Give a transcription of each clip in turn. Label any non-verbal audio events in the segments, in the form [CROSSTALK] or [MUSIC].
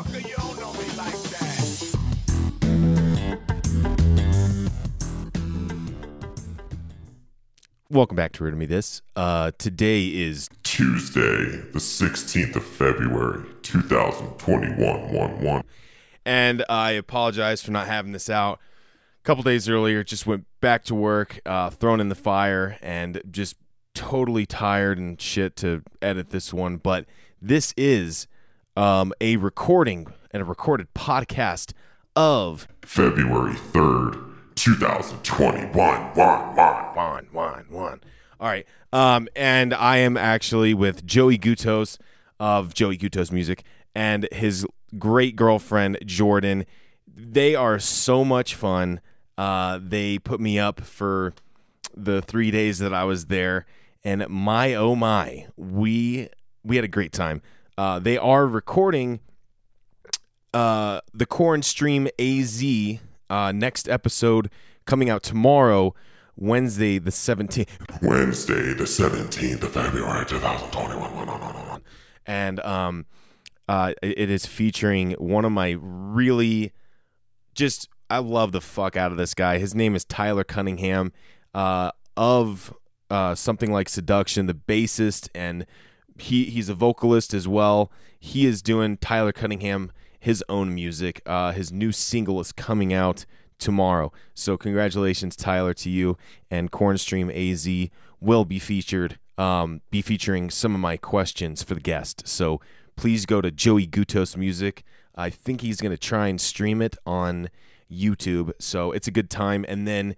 Motherfucker, you don't know me like that. Welcome back to Riddle Me This. Uh, today is Tuesday, the 16th of February, 2021. 1 1. and I apologize for not having this out a couple days earlier. Just went back to work, uh, thrown in the fire, and just totally tired and shit to edit this one. But this is um, a recording and a recorded podcast of February 3rd, 2021. 1 1. one, one, one. All right. Um, and I am actually with Joey Gutos of Joey Gutos Music and his great girlfriend Jordan. They are so much fun. Uh, they put me up for the three days that I was there, and my oh my, we we had a great time. Uh, they are recording uh, the Corn Stream AZ uh, next episode coming out tomorrow, Wednesday the 17th. Wednesday, the 17th of February, 2021. 1 1 1 1. And um, uh, it it is featuring one of my really just, I love the fuck out of this guy. His name is Tyler Cunningham uh, of uh, something like Seduction, the bassist, and he he's a vocalist as well. He is doing Tyler Cunningham his own music. Uh, his new single is coming out tomorrow. So congratulations, Tyler, to you. And Cornstream AZ will be featured, um, be featuring some of my questions for the guest. So please go to Joey Gutos Music. I think he's going to try and stream it on YouTube. So it's a good time. And then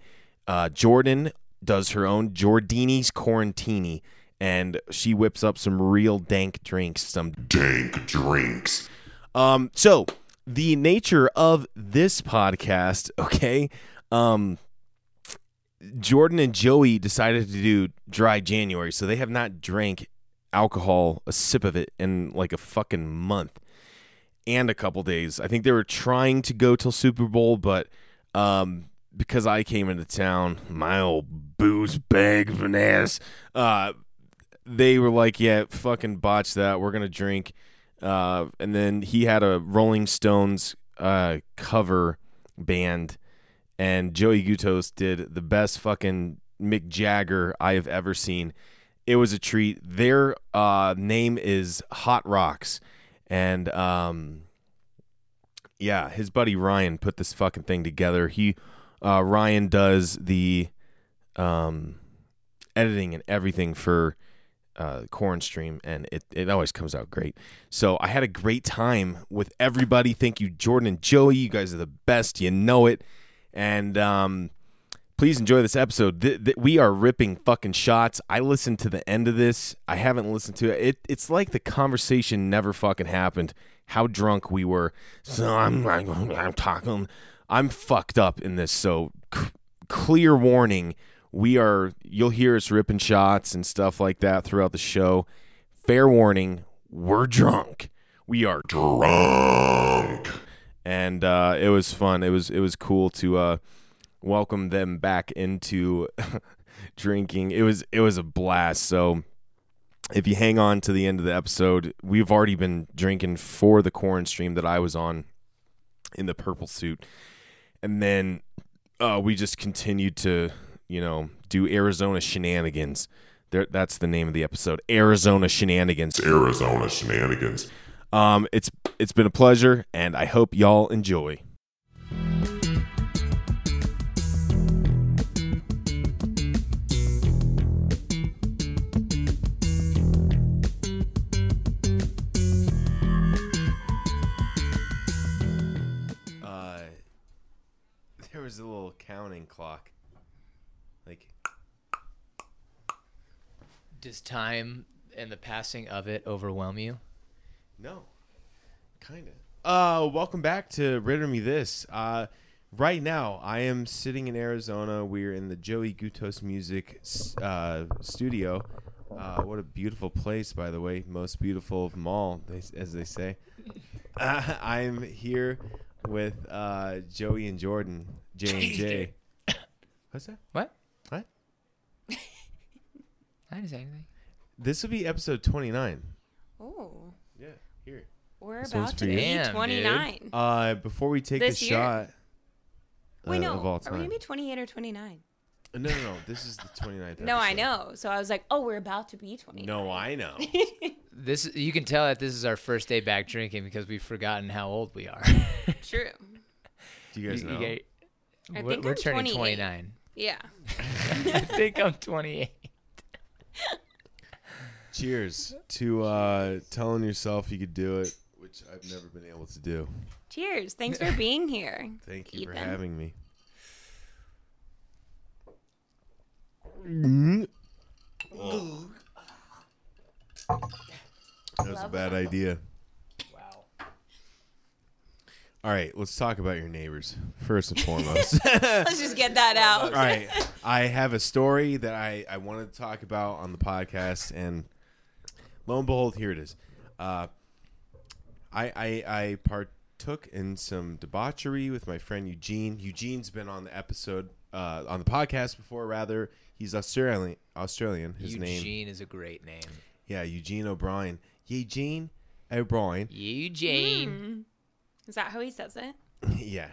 uh, Jordan does her own Jordini's Quarantini. And she whips up some real dank drinks, some Dank drinks. um, so the nature of this podcast, okay, um, Jordan and Joey decided to do dry January, so they have not drank alcohol, a sip of it, in like a fucking month and a couple days. I think they were trying to go till Super Bowl, but um, because I came into town, my old booze bag of an ass, uh, they were like, "Yeah, fucking botch that. We're gonna drink." Uh, and then he had a Rolling Stones uh, cover band, and Joey Gutos did the best fucking Mick Jagger I have ever seen. It was a treat. Their uh, name is Hot Rocks, and um, yeah, his buddy Ryan put this fucking thing together. He uh, Ryan does the um, editing and everything for uh, Corn Stream, and it, it always comes out great. So I had a great time with everybody. Thank you, Jordan and Joey. You guys are the best. You know it. And um, please enjoy this episode. Th- th- we are ripping fucking shots. I listened to the end of this. I haven't listened to it. it. It's like the conversation never fucking happened. How drunk we were. So I'm, I'm, talking. I'm fucked up in this. So c- clear warning we are you'll hear us ripping shots and stuff like that throughout the show. Fair warning we're drunk. We are Drunk. and uh, it was fun. It was it was cool to uh, welcome them back into [LAUGHS] drinking. It was it was a blast. So if you hang on to the end of the episode we've already been drinking for the corn stream that i was on in the purple suit. And then uh, we just continued to you know do arizona shenanigans there, that's the name of the episode arizona shenanigans Arizona shenanigans. um, it's it's been a pleasure, and I hope y'all enjoy. Uh, [LAUGHS] there was a little counting clock, like Does time and the passing of it overwhelm you? No, kind of. Uh, welcome back to Riddle Me This. Uh, right now I am sitting in Arizona. We're in the Joey Gutos Music uh, studio. Uh, what a beautiful place, by the way. Most beautiful of them all, they, as they say. [LAUGHS] Uh, [LAUGHS] I'm here with uh, Joey and Jordan, J and J. [LAUGHS] What's that? What? What? I didn't say anything. This will be episode 29. Oh. Yeah, here. We're This one's about for to you. be Damn, 29. Uh, before we take This the year? shot Wait, uh, no. of all Are we time. going to be 28 or 29? no, no, no. This is the 29th. [LAUGHS] No, I episode. know. So I was like, oh, we're about to be 29. No, I know. [LAUGHS] This you can tell that this is our first day back drinking because we've forgotten how old we are. [LAUGHS] True. Do you guys You- know? you get- I we're think we're I'm turning 28. 29. Yeah. I think I'm 28. Cheers to uh, telling yourself you could do it, which I've never been able to do. Cheers. Thanks [LAUGHS] for being here. Thank you for Ethan. having me. That was a bad idea. All right, let's talk about your neighbors first and [LAUGHS] foremost. Let's just get that out. All right, I have a story that I I wanted to talk about on the podcast, and lo and behold, here it is. Uh, I I I partook in some debauchery with my friend Eugene. Eugene's been on the episode uh, on the podcast before. Rather, he's Australian. Australian. His Eugene name, Eugene is a great name. yeah, Eugene O'Brien. Eugene O'Brien. Eugene. Is that how he says it? [LAUGHS] yeah.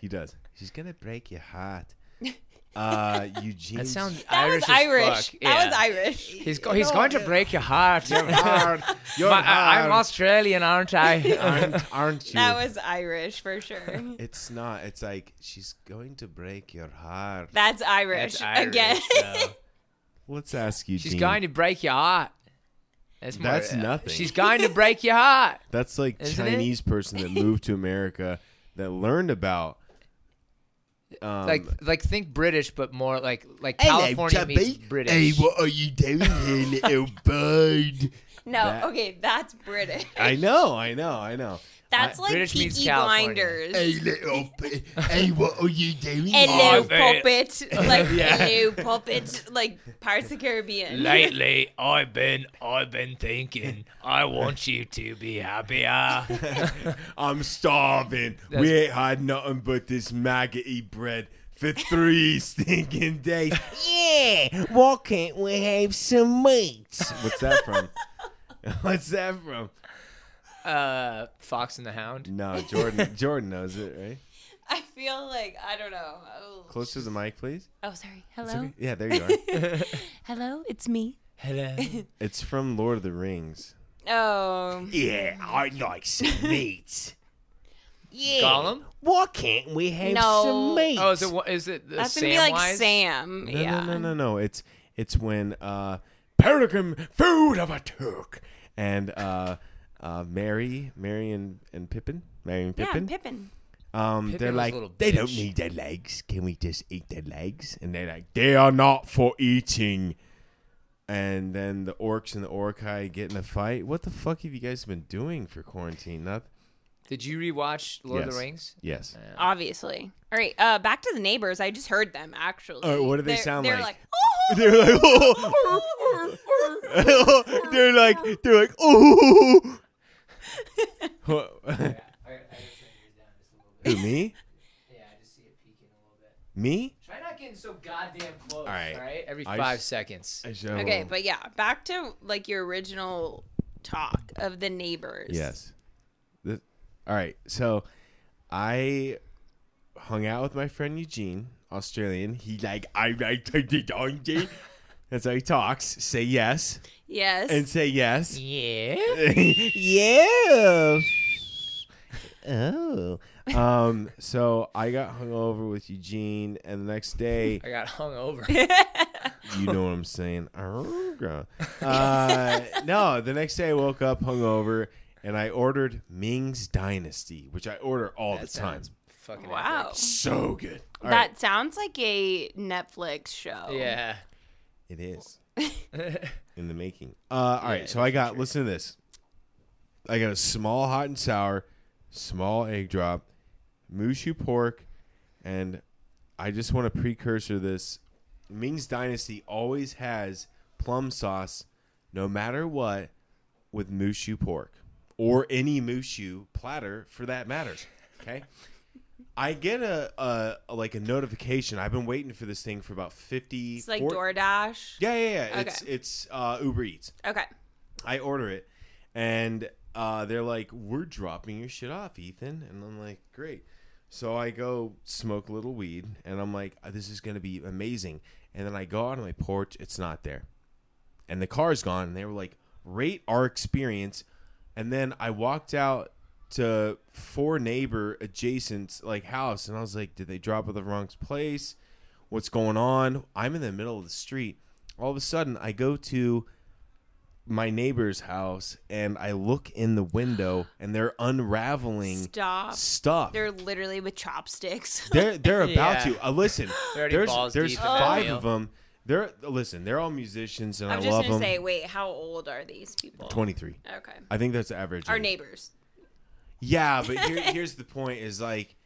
He does. She's gonna break your heart. [LAUGHS] Uh, Eugene. That sounds That Irish. was as Irish. fuck. That was Yeah. Irish. He's go- he's going to break your heart. hard. [LAUGHS] You're My- I- I'm hard. Australian, aren't I? aren't, aren't you? That was Irish for sure. It's not. It's like she's going to break your heart. That's Irish, That's Irish. again. though. Let's ask you. She's going to break your heart. That's, more, That's uh, nothing. She's going to break your heart. [LAUGHS] That's like Isn't it? Chinese person that moved to America that learned about. Um, Like like think British, but more like like California meets British. Hey, what are you doing here, little [LAUGHS] bird? No, That- okay, that's British. I know, I know, I know. That's like British meets Peaky California. Blinders. Hey, little, hey, what are you doing? Hello, Oh, puppet. [LAUGHS] Like, Yeah. hello, puppet. Like, Pirates of the Caribbean. Lately, I've been I've been thinking I want you to be happier. [LAUGHS] I'm starving. That's- we ain't had nothing but this maggoty bread for three [LAUGHS] stinking days. Yeah, why can't we have some meat? What's that from? What's that from? Uh, Fox and the Hound. No, [LAUGHS] Jordan. Jordan knows it, right? I feel like, I don't know. Oh, Close to the mic, please. oh sorry. Hello? okay. Yeah, there you are. [LAUGHS] Hello, it's me. Hello. [LAUGHS] it's from Lord of the Rings. Oh. Yeah, I like some meat. Yeah. Gollum. Why can't we have No. some meat? Oh, is it wha- is it the That's going to be like Samwise? Sam. No, yeah. no, no, no, no. It's it's when uh, Peregrin food of a Took and uh, uh, Merry, Merry and, and Pippin, Merry and Yeah, Pippin. Pippin. um, Pippin they're like little they don't need their legs. Can we just eat their legs? And they're like they are not for eating. And then the orcs and the Uruk-hai get in a fight. What the fuck have you guys been doing for quarantine? Not Did you rewatch Lord of the Rings? yes. Yeah. Obviously. All right, uh, back to the neighbors. I just heard them, actually. Uh, what do they They're- sound they're like? oh! [LAUGHS] They're like, [LAUGHS] oh. [LAUGHS] they're like, they're like, oh. [LAUGHS] Who me? [LAUGHS] Yeah, I just see it peeking a little bit. Me? Try not getting so goddamn close. All right. All right. Every I five just- seconds. Okay, but yeah, back to like your original talk of the neighbors. yes. The- all right. So, I hung out with my friend Eugene, Australian. He like, I like to the donkey. That's how he talks. Say yes Yes. and say yes. Yeah. [LAUGHS] yeah. Oh. Um. So I got hung over with Eugene, and the next day, I got hung over. [LAUGHS] you know what I'm saying. Arrgh. Uh, no, the next day I woke up hungover, and I ordered Ming's Dynasty, which I order all That the time. sounds fucking wow. epic. So good. All that right. sounds like a Netflix show. Yeah. It is in the making. Uh, all right, Yeah, so I got listen to this. I got a small hot and sour, small egg drop, mushu pork, and I just want to precursor this. Ming's Dynasty always has plum sauce, no matter what, with mushu pork or any mushu platter for that matter. Okay. I get a, a, a- like a notification. I've been waiting for this thing for about fifty. It's like 40 DoorDash. yeah, yeah, yeah. Okay. It's it's uh, Uber Eats. Okay. I order it, and uh, they're like, "We're dropping your shit off, Ethan," and I'm like, "Great." So I go smoke a little weed, and I'm like, "Uh, "This is gonna be amazing." And then I go out on my porch, it's not there, and the car's gone. And they were like, "Rate our experience." And then I walked out to four neighbor adjacent like house, and I was like, "Did they drop at the wrong place? What's going on?" I'm in the middle of the street. All of a sudden, I go to my neighbor's house and I look in the window [GASPS] and they're unraveling Stop. stuff. They're literally with chopsticks. [LAUGHS] They're they're about Yeah. to uh, listen. [LAUGHS] They're already there's balls there's deep in that five of them. They're listen. They're all musicians and I'm I just love gonna them. say, wait, how old are these people? Twenty three. Okay. I think that's the average. Our age. neighbors. Yeah, but here, [LAUGHS] here's the point: is like,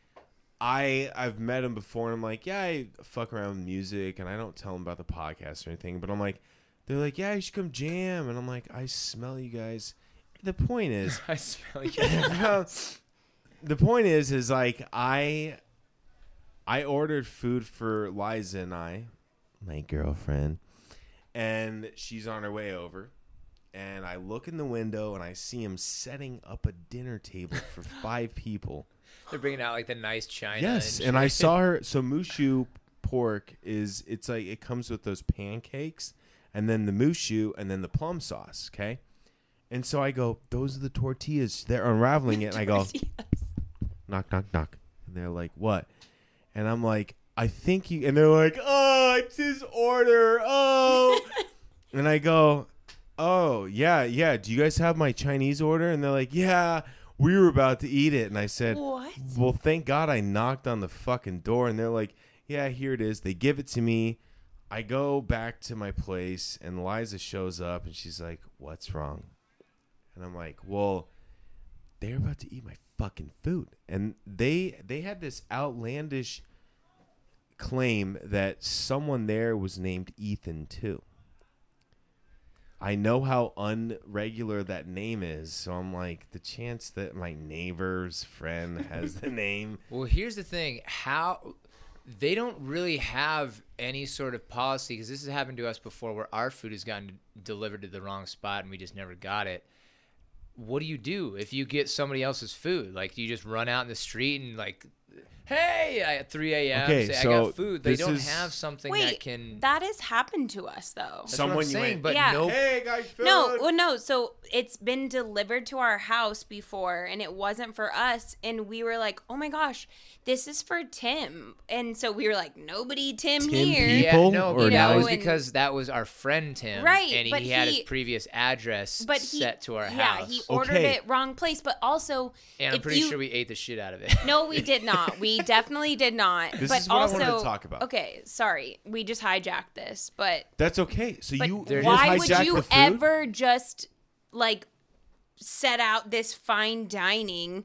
I I've met him before, and I'm like, yeah, I fuck around with music, and I don't tell them about the podcast or anything. But I'm like, they're like, yeah, you should come jam, and I'm like, I smell you guys. The point is, [LAUGHS] I smell you. [LAUGHS] Guys. the point is, is like I, I ordered food for Liza and I, my girlfriend, and she's on her way over. And I look in the window and I see him setting up a dinner table for [LAUGHS] five people. They're bringing out like the nice china. Yes, and, and I saw her. [LAUGHS] So mushu pork is it's like it comes with those pancakes, and then the mushu, and then the plum sauce. Okay, and so I go, those are the tortillas. They're unraveling it, and I go, [LAUGHS] knock, knock, knock, and they're like, what? And I'm like, I think you, and they're like, oh, it's his order. Oh, and I go, oh yeah, yeah. Do you guys have my Chinese order? And they're like, yeah. We were about to eat it, and I said, What? well, thank God I knocked on the fucking door and they're like, yeah, here it is. They give it to me. I go back to my place and Liza shows up and she's like, what's wrong? And I'm like, well, they're about to eat my fucking food. And they they had this outlandish claim that someone there was named Ethan too. I know how unregular that name is, so I'm like, the chance that my neighbor's friend has the [LAUGHS] name. Well, here's the thing: how they don't really have any sort of policy because this has happened to us before, where our food has gotten delivered to the wrong spot and we just never got it. What do you do if you get somebody else's food? Like, do you just run out in the street and like, hey, at 3 a.m. Okay, say I got food? They don't is- have something Wait, that can. that has happened to us though. that's Someone what I'm saying, went- but Yeah. no. hey guys, food. No, well, no. So it's been delivered to our house before, and it wasn't for us. And we were like, "Oh my gosh, this is for Tim." And so we were like, "Nobody, Tim, Tim here." Pete? Yeah, people no, or but that no? was because that was our friend Tim, Right, And he, but had his previous address But he, set to our yeah, house. Yeah, he ordered Okay. it wrong place. But also, and I'm pretty you- sure we ate the shit out of it. [LAUGHS] No, we did not. We [LAUGHS] definitely did not. This but is what I also, wanted to talk about. Okay, sorry, we just hijacked this, but That's okay. So you There it is. why would you ever just like set out this fine dining?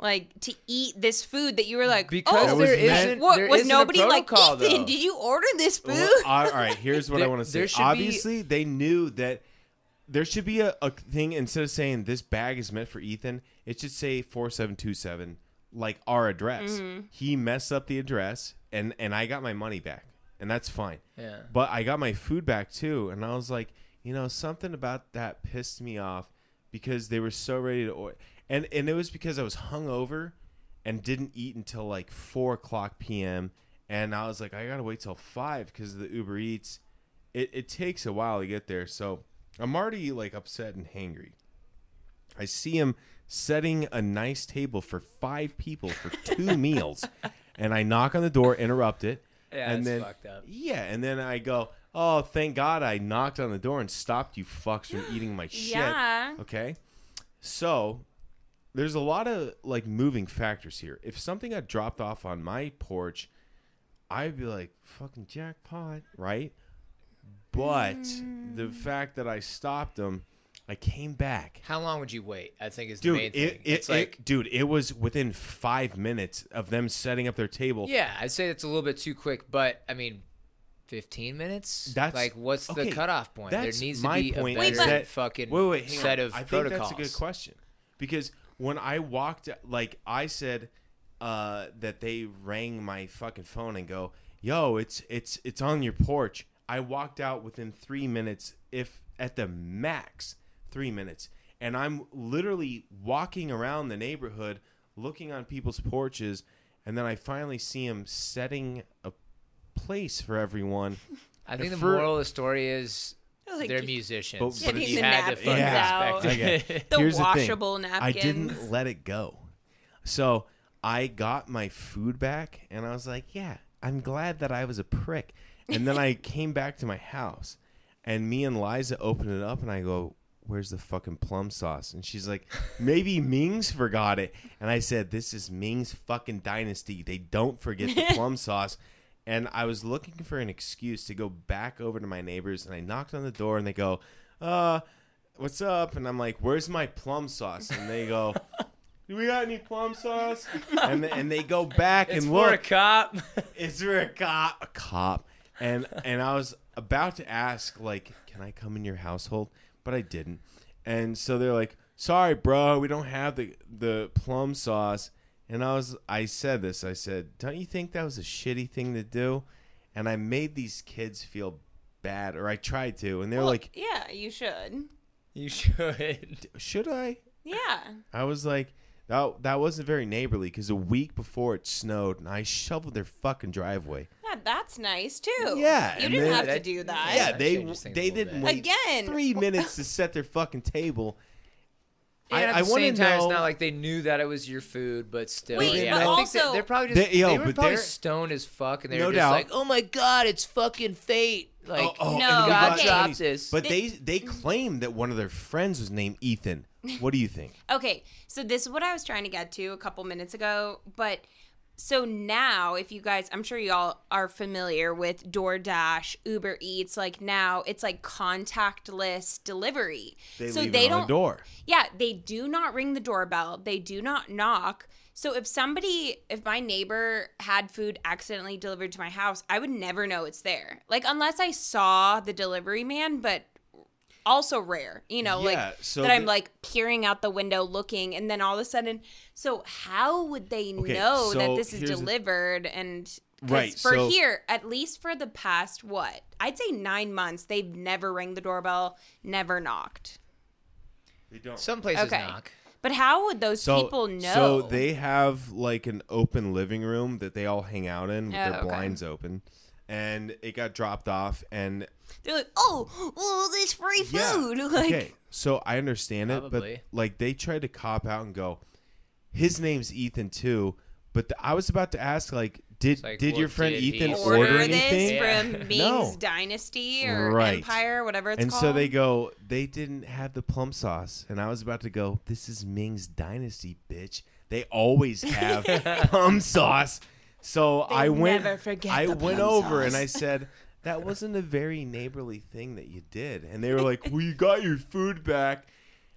Like to eat this food that you were like, Because oh, there was, isn't- what, there was isn't a nobody like protocol, Ethan? though. Did you order this food? Well, all all right, here's what I want to say. should be- Obviously, they knew that there should be a, a thing instead of saying this bag is meant for Ethan, it should say 4727 like our address. Mm-hmm. He messed up the address and and I got my money back. And that's fine. Yeah. But I got my food back too and I was like, you know, something about that pissed me off because they were so ready to order. And and it was because I was hungover and didn't eat until like four o'clock p.m. And I was like, I gotta wait till five because the Uber Eats. It it takes a while to get there, so I'm already like upset and hangry. I see him setting a nice table for five people for two [LAUGHS] meals, and I knock on the door, interrupt it, Yeah, and then fucked up. yeah, and then I go, oh, thank God I knocked on the door and stopped you fucks from [GASPS] eating my shit. Yeah. Okay. So there's a lot of like moving factors here. If something got dropped off on my porch, I'd be like, fucking jackpot, right? But the mm. fact that I stopped them, I came back. How long would you wait? I think is the Dude, main it, thing. it, it's it- like, dude, it was within five minutes of them setting up their table. yeah, I'd say it's a little bit too quick, but I mean, 15 minutes? That's- like, what's the cutoff point? There that's needs my to be point a better that- fucking wait, wait, set on. of I think protocols. that's a good question because when I walked, like I said, uh, that they rang my fucking phone and go, "Yo, it's it's it's on your porch." I walked out within three minutes, if at the max three minutes, and I'm literally walking around the neighborhood, looking on people's porches, and then I finally see him setting a place for everyone. [LAUGHS] I think the For- moral of the story is Like, they're musicians. But- Getting you the had to napkins fucking out. respect it. the Here's the thing. washable napkins. I didn't let it go. So I got my food back and I was like, yeah, I'm glad that I was a prick. And then I [LAUGHS] came back to my house and me and Liza opened it up and I go, where's the fucking plum sauce? And she's like, maybe Ming's forgot it. And I said, this is Ming's fucking dynasty. They don't forget the [LAUGHS] plum sauce. And I was looking for an excuse to go back over to my neighbors and I knocked on the door and they go, uh, what's up? And I'm like, where's my plum sauce? And they go, [LAUGHS] do we got any plum sauce? [LAUGHS] And, and they go back It's and look. [LAUGHS] It's for a cop. Is there a cop? A cop. And and I was about to ask, like, can I come in your household? But I didn't. And so they're like, sorry, bro, we don't have the the plum sauce. And I was I said this. I said, don't you think that was a shitty thing to do? And I made these kids feel bad, or I tried to, and they're Well, like, yeah, you should. you should. should I? Yeah. I was like, that that wasn't very neighborly because a week before it snowed, and I shoveled their fucking driveway. Yeah, that's nice too. Yeah, You didn't then- have to do that. yeah, that they changes things a they didn't bit. wait Again. three minutes to set their fucking table. And I- at I the wanna same time, it's not like they knew that it was your food, but still, Wait, yeah. but I think that also- they're probably just They- yo, they were but probably they're- stoned as fuck, and they No were just doubt. like, "Oh my god, it's fucking fate!" Like, oh, oh, No, and God got okay. dropped this. But they they claimed that one of their friends was named Ethan. What do you think? [LAUGHS] Okay, so this is what I was trying to get to a couple minutes ago, but so now if you guys I'm sure y'all are familiar with DoorDash, Uber Eats, like now it's like contactless delivery. They so they don't the door. Yeah, they do not ring the doorbell. They do not knock. So if somebody, if my neighbor had food accidentally delivered to my house, I would never know it's there. Like unless I saw the delivery man, but also rare, you know, Yeah, like so that I'm like peering out the window looking and then all of a sudden, so how would they Okay, know so that this is here's the- delivered and 'cause Right, for so- here, at least for the past what? I'd say 9 months they've never rang the doorbell, never knocked. They don't. some places Okay. knock. But how would those So people know? So they have like an open living room that they all hang out in with Oh, their okay. blinds open, and it got dropped off and They're like, oh, well, this free Yeah. food. [LAUGHS] Like, okay, so I understand it, Probably. but like they tried to cop out and go, his name's Ethan too. But th- I was about to ask, like, did like, did your friend did he Ethan order order, order anything? this Yeah. from [LAUGHS] Ming's No. Dynasty or Right. Empire, whatever it's called? and called. so they go, they didn't have the plum sauce, and I was about to go, this is Ming's Dynasty, bitch. They always have [LAUGHS] plum sauce. So They I went, never forget I the went plum over and sauce. I said, that [LAUGHS] wasn't a very neighborly thing that you did, and they were like, [LAUGHS] well, you got your food back.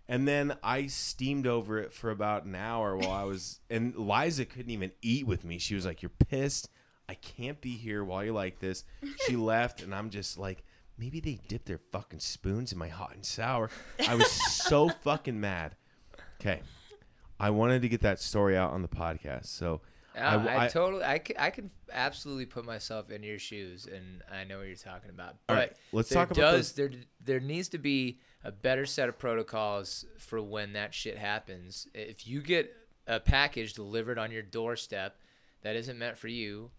And then I steamed over it for about an hour while I was, and Liza couldn't even eat with me. She was like, "You're pissed. I can't be here while you're like this." She [LAUGHS] left, and I'm just like, maybe they dipped their fucking spoons in my hot and sour. I was so fucking mad. Okay, I wanted to get that story out on the podcast, so I, I, I- totally, I can, I can absolutely put myself in your shoes, and I know what you're talking about. But right, let's there talk about does there there needs to be a better set of protocols for when that shit happens. If you get a package delivered on your doorstep that isn't meant for you,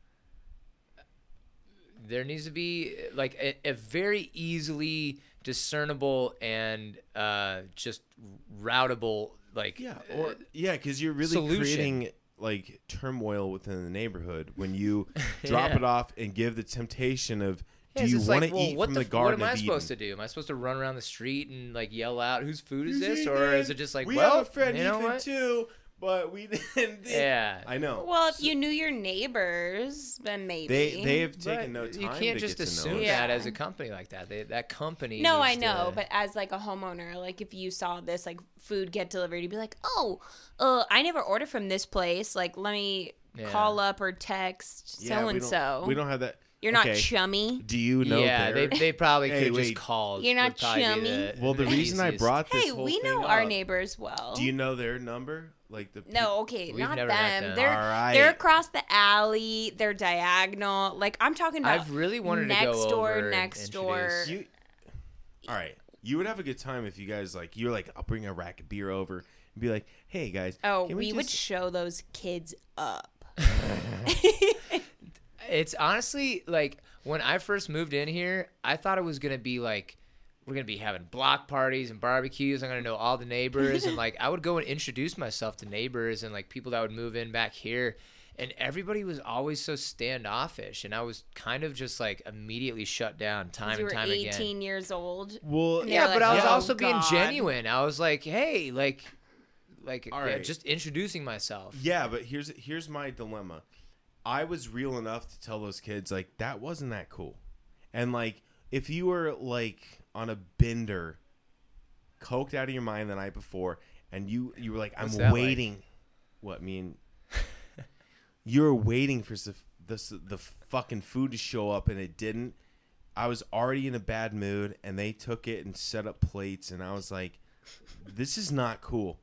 there needs to be like a, a very easily discernible and uh, just routable like yeah, uh, or yeah, because you're really solution. creating like turmoil within the neighborhood when you [LAUGHS] drop Yeah. it off and give the temptation of. Yeah, Do it's you just want like, to well, eat what from the, the f- Garden What am I of supposed Eden? to do? Am I supposed to run around the street and like yell out whose food is Who's this, or Ethan? is it just like, we well, have a friend you know Ethan what? too, but we [LAUGHS] didn't. Yeah. I know. well, if you knew your neighbors, then maybe they they have But taken no time. you can't to just get assume know that as a company like that. They, that company. No, I know, to- but as like a homeowner, like if you saw this like food get delivered, you'd be like, "Oh, uh, I never ordered from this place. Like, let me Yeah. call up or text so and so." We don't have that. You're not chummy. Do you know? yeah, they, their- they probably Hey, could wait. just call. You're not would probably be chummy? the- well, the reason I brought this Hey, whole we thing know our up- neighbors well. Do you know their number? Like the No, okay, We've not never them. met them. They're All right. they're across the alley. They're diagonal. Like I'm talking about. I've really wanted next to go door, over and next door. introduce- You, all right. You would have a good time if you guys like you're like I'll bring a rack of beer over and be like, hey guys. Oh, can we, would just-" show those kids up. [LAUGHS] It's honestly like when I first moved in here, I thought it was gonna be like we're gonna be having block parties and barbecues. I'm gonna know all the neighbors and [LAUGHS] like I would go and introduce myself to neighbors and like people that would move in back here. And everybody was always so standoffish, and I was kind of just like immediately shut down time you and were time 18 again. years old. well, Yeah, You're but like, I was "Oh, also being genuine. I was like, hey, like, like All yeah, right. just introducing myself. Yeah, but here's here's my dilemma. I was real enough to tell those kids like that wasn't that cool. And like if you were like on a bender coked out of your mind the night before and you you were like I'm that like? waiting what me and [LAUGHS] you were waiting for the, the the fucking food to show up and it didn't. I was already in a bad mood and they took it and set up plates and I was like this is not cool.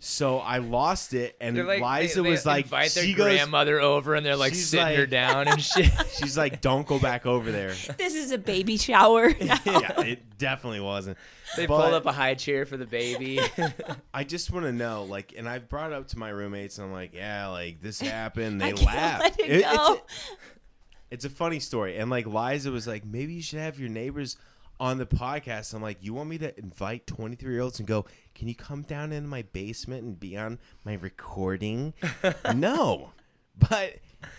So I lost it, and They're like, Liza they, they was like, invite their she goes, grandmother over, and they're like she's sitting her like- down and [LAUGHS] shit. she's like, don't go back over there. This is a baby shower. [LAUGHS] yeah, it definitely wasn't. They But pulled up a high chair for the baby. [LAUGHS] I just want to know, like, and I've brought it up to my roommates, and I'm like, yeah, like this happened. They I can't laugh. let it it's, go. a, it's a funny story, and like Liza was like, maybe you should have your neighbors on the podcast. I'm like, you want me to invite 23 year olds and go? Can you come down into my basement and be on my recording? [LAUGHS] no, but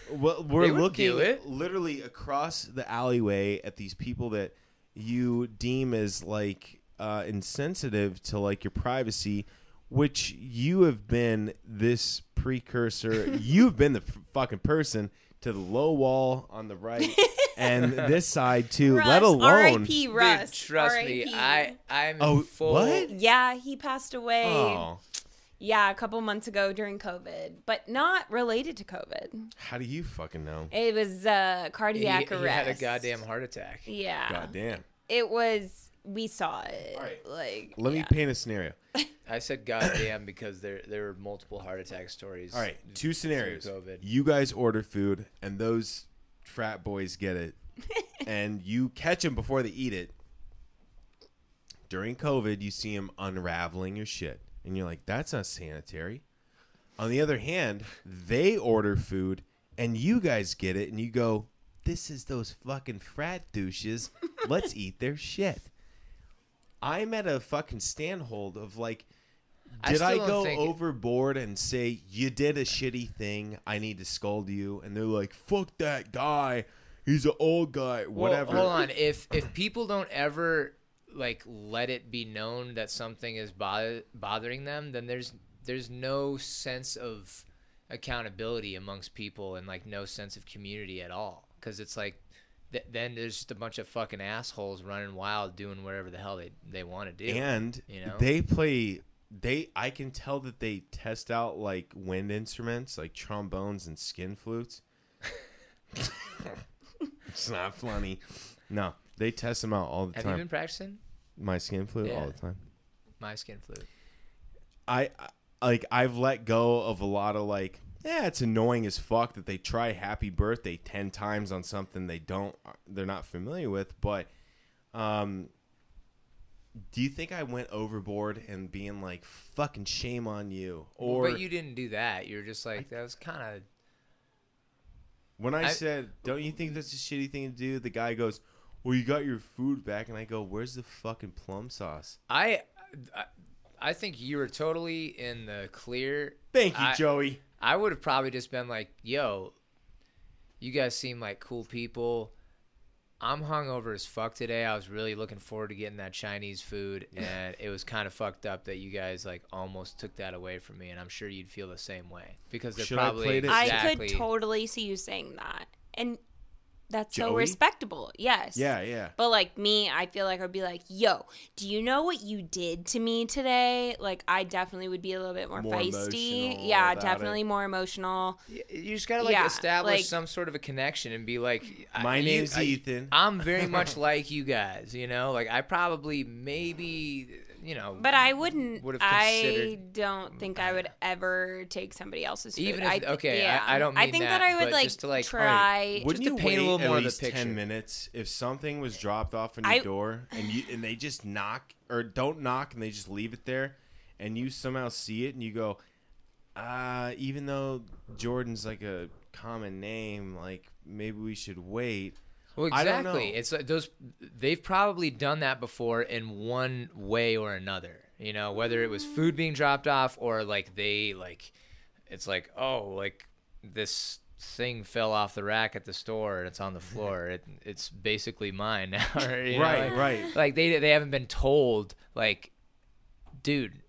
well, we're looking it. literally across the alleyway at these people that you deem as like uh, insensitive to like your privacy, which you have been this precursor. [LAUGHS] You've been the f- fucking person to the low wall on the right [LAUGHS] and this side too. Russ, let alone. R.I.P. Dude, Russ. trust me, I I'm Oh, full. what? Yeah, he passed away. Oh, Yeah, a couple months ago during COVID, but not related to COVID. how do you fucking know? It was uh, cardiac he arrest. He had a goddamn heart attack. Yeah. God damn. It was. We saw it. All right. Like. Let me paint a scenario. [LAUGHS] I said goddamn because there there were multiple heart attack stories. All right, two scenarios. COVID. You guys order food, and those frat boys get it, [LAUGHS] and you catch them before they eat it. During COVID, you see them unraveling your shit, and you're like, "That's not sanitary." On the other hand, they order food, and you guys get it, and you go, "This is those fucking frat douches. Let's eat their shit." I'm at a fucking standhold of like, I did I, still don't go think- overboard and say you did a shitty thing? I need to scold you, and they're like, "Fuck that guy. He's an old guy. Whatever." Well, hold on. If if people don't ever like let it be known that something is bother, bothering them, then there's there's no sense of accountability amongst people and like no sense of community at all. Because it's like th- then there's just a bunch of fucking assholes running wild doing whatever the hell they they want to do. And You know? they play. They I can tell that they test out like wind instruments, like trombones and skin flutes. [LAUGHS] it's not funny. No, they test them out all the Have time. Have you been practicing My skin flute all the time. my skin flute? I I- like I've let go of a lot of like yeah it's annoying as fuck that they try happy birthday 10 times on something they don't they're not familiar with but um do you think I went overboard and being like fucking shame on you or but you didn't do that. You're just like that was kind of when I, I- said don't you think that's a shitty thing to do the guy goes well you got your food back and I go where's the fucking plum sauce I, I I think you were totally in the clear. thank you I- Joey I would have probably just been like, "Yo, you guys seem like cool people. I'm hungover as fuck today. I was really looking forward to getting that Chinese food, and it was kind of fucked up that you guys like almost took that away from me. And I'm sure you'd feel the same way because they're Should I probably play this? exactly. I could totally see you saying that, and that's so respectable. Yes. yeah yeah But like me, I feel like I'd be like, "Yo, do you know what you did to me today?" Like I definitely would be a little bit more, More feisty. Yeah, about definitely more emotional. you just gotta like Yeah, establish like- some sort of a connection and be like, I- my you- name's I- Ethan I'm very [LAUGHS] much like you guys, you know. Like I probably maybe you know. But I wouldn't. Would've I don't think I would ever take somebody else's food. Even if- I, okay, I- yeah. I don't I think that, I would like, to, like, try. Wouldn't to you paint wait a little at more of the least ten minutes if something was dropped off on your I- door [SIGHS] and you and they just knock or don't knock and they just leave it there, and you somehow see it and you go, uh, even though Jordan's like a common name, like maybe we should wait. Well, exactly. It's like those. They've probably done that before in one way or another. You know, whether it was food being dropped off or like they like, it's like oh like this thing fell off the rack at the store and it's on the floor. It, it's basically mine [LAUGHS] now. you know, Right, like- right. Like they they haven't been told like, dude,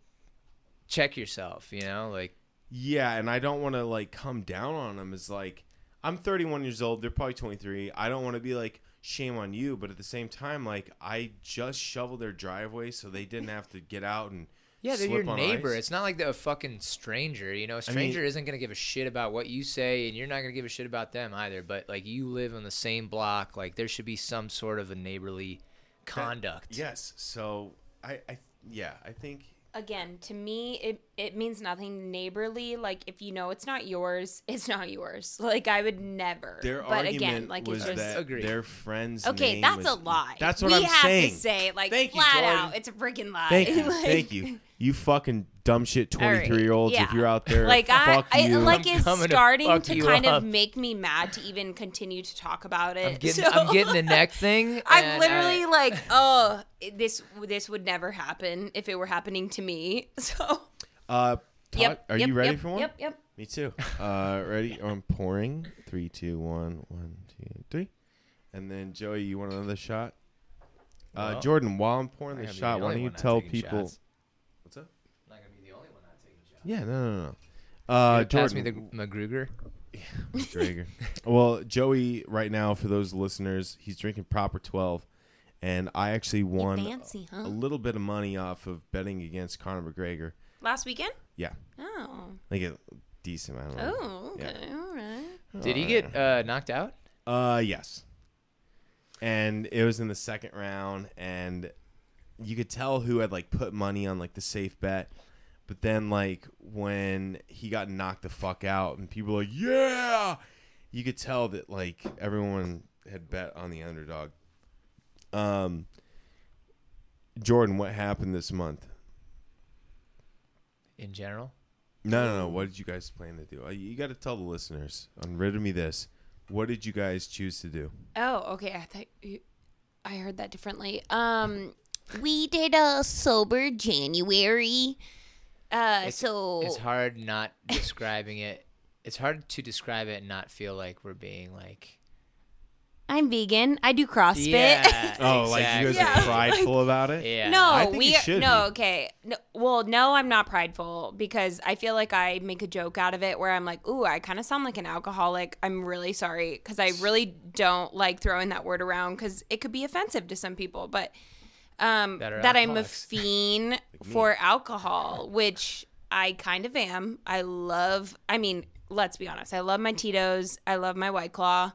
check yourself. You know, like Yeah, and I don't want to like come down on them as like I'm 31 years old. They're probably 23. I don't want to be like shame on you, but at the same time, like I just shoveled their driveway so they didn't have to get out and Yeah, they're slip your on neighbor. ice. It's not like they're a fucking stranger. You know, a mean- stranger isn't gonna give a shit about what you say, and you're not gonna give a shit about them either. But like, you live on the same block. Like, there should be some sort of a neighborly conduct. Yes. So I, I yeah, I think Again, to me, it it means nothing neighborly. Like if you know it's not yours, [LAUGHS] it's not yours. Like I would never. their but argument again, like was it's just that Agreed. their friend's okay. name That's was- a lie. That's what we I'm have saying. to say like Thank flat Jordan. out. It's a freaking lie. Thank you, [LAUGHS] Like- thank you, you fucking dumb shit [LAUGHS] All right, 23 year olds. If you're out there, like I, fuck I you. like I'm is coming to starting to kind up. of make me mad to even continue to talk about it. I'm getting, So- I'm getting the neck thing. I'm literally I- like, oh, this this would never happen if it were happening to me. So, uh, Todd, yep. are yep, you ready yep, for one? Yep, yep. Me too. Uh, [LAUGHS] ready? I'm pouring. Three, two, one, one, two, three. And then Joey, you want another shot? Uh, Well, Jordan, while I'm pouring the not gonna be shot, the why don't you tell people? shots. What's up? I'm not gonna be the only one not taking shots. Yeah, no, no, no. Uh, Pass Jordan, me the McGruger. [LAUGHS] Drager. well, Joey, right now, for those listeners, he's drinking proper 12, and I actually won fancy, huh? a little bit of money off of betting against Conor McGregor. Last weekend? Yeah, Oh. like a decent amount. Of money. Oh, okay. All right. Did he get uh, knocked out? Uh, yes. And it was in the second round, and you could tell who had like put money on like the safe bet. But then, like when he got knocked the fuck out, and people were like, "Yeah," you could tell that like everyone had bet on the underdog. Um, Jordan, what happened this month? In general, No, no, no. What did you guys plan to do? Uh, You got to tell the listeners. On rid of me this. What did you guys choose to do? Oh, okay. I thought you, I heard that differently. Um, we did a sober January. Uh, It's- so it's hard not describing it. It's hard to describe it and not feel like we're being like. I'm vegan. I do CrossFit. Yeah. [LAUGHS] Oh, like you guys exactly. are prideful about it? Yeah. No, I think we you should no. be. Okay, no, well, no, I'm not prideful because I feel like I make a joke out of it where I'm like, "Ooh, I kind of sound like an alcoholic." I'm really sorry because I really don't like throwing that word around because it could be offensive to some people. But um, That that I'm a alcoholics. [LAUGHS] fiend for alcohol, which I kind of am. I love. I mean, let's be honest. I love my Tito's. I love my White Claw.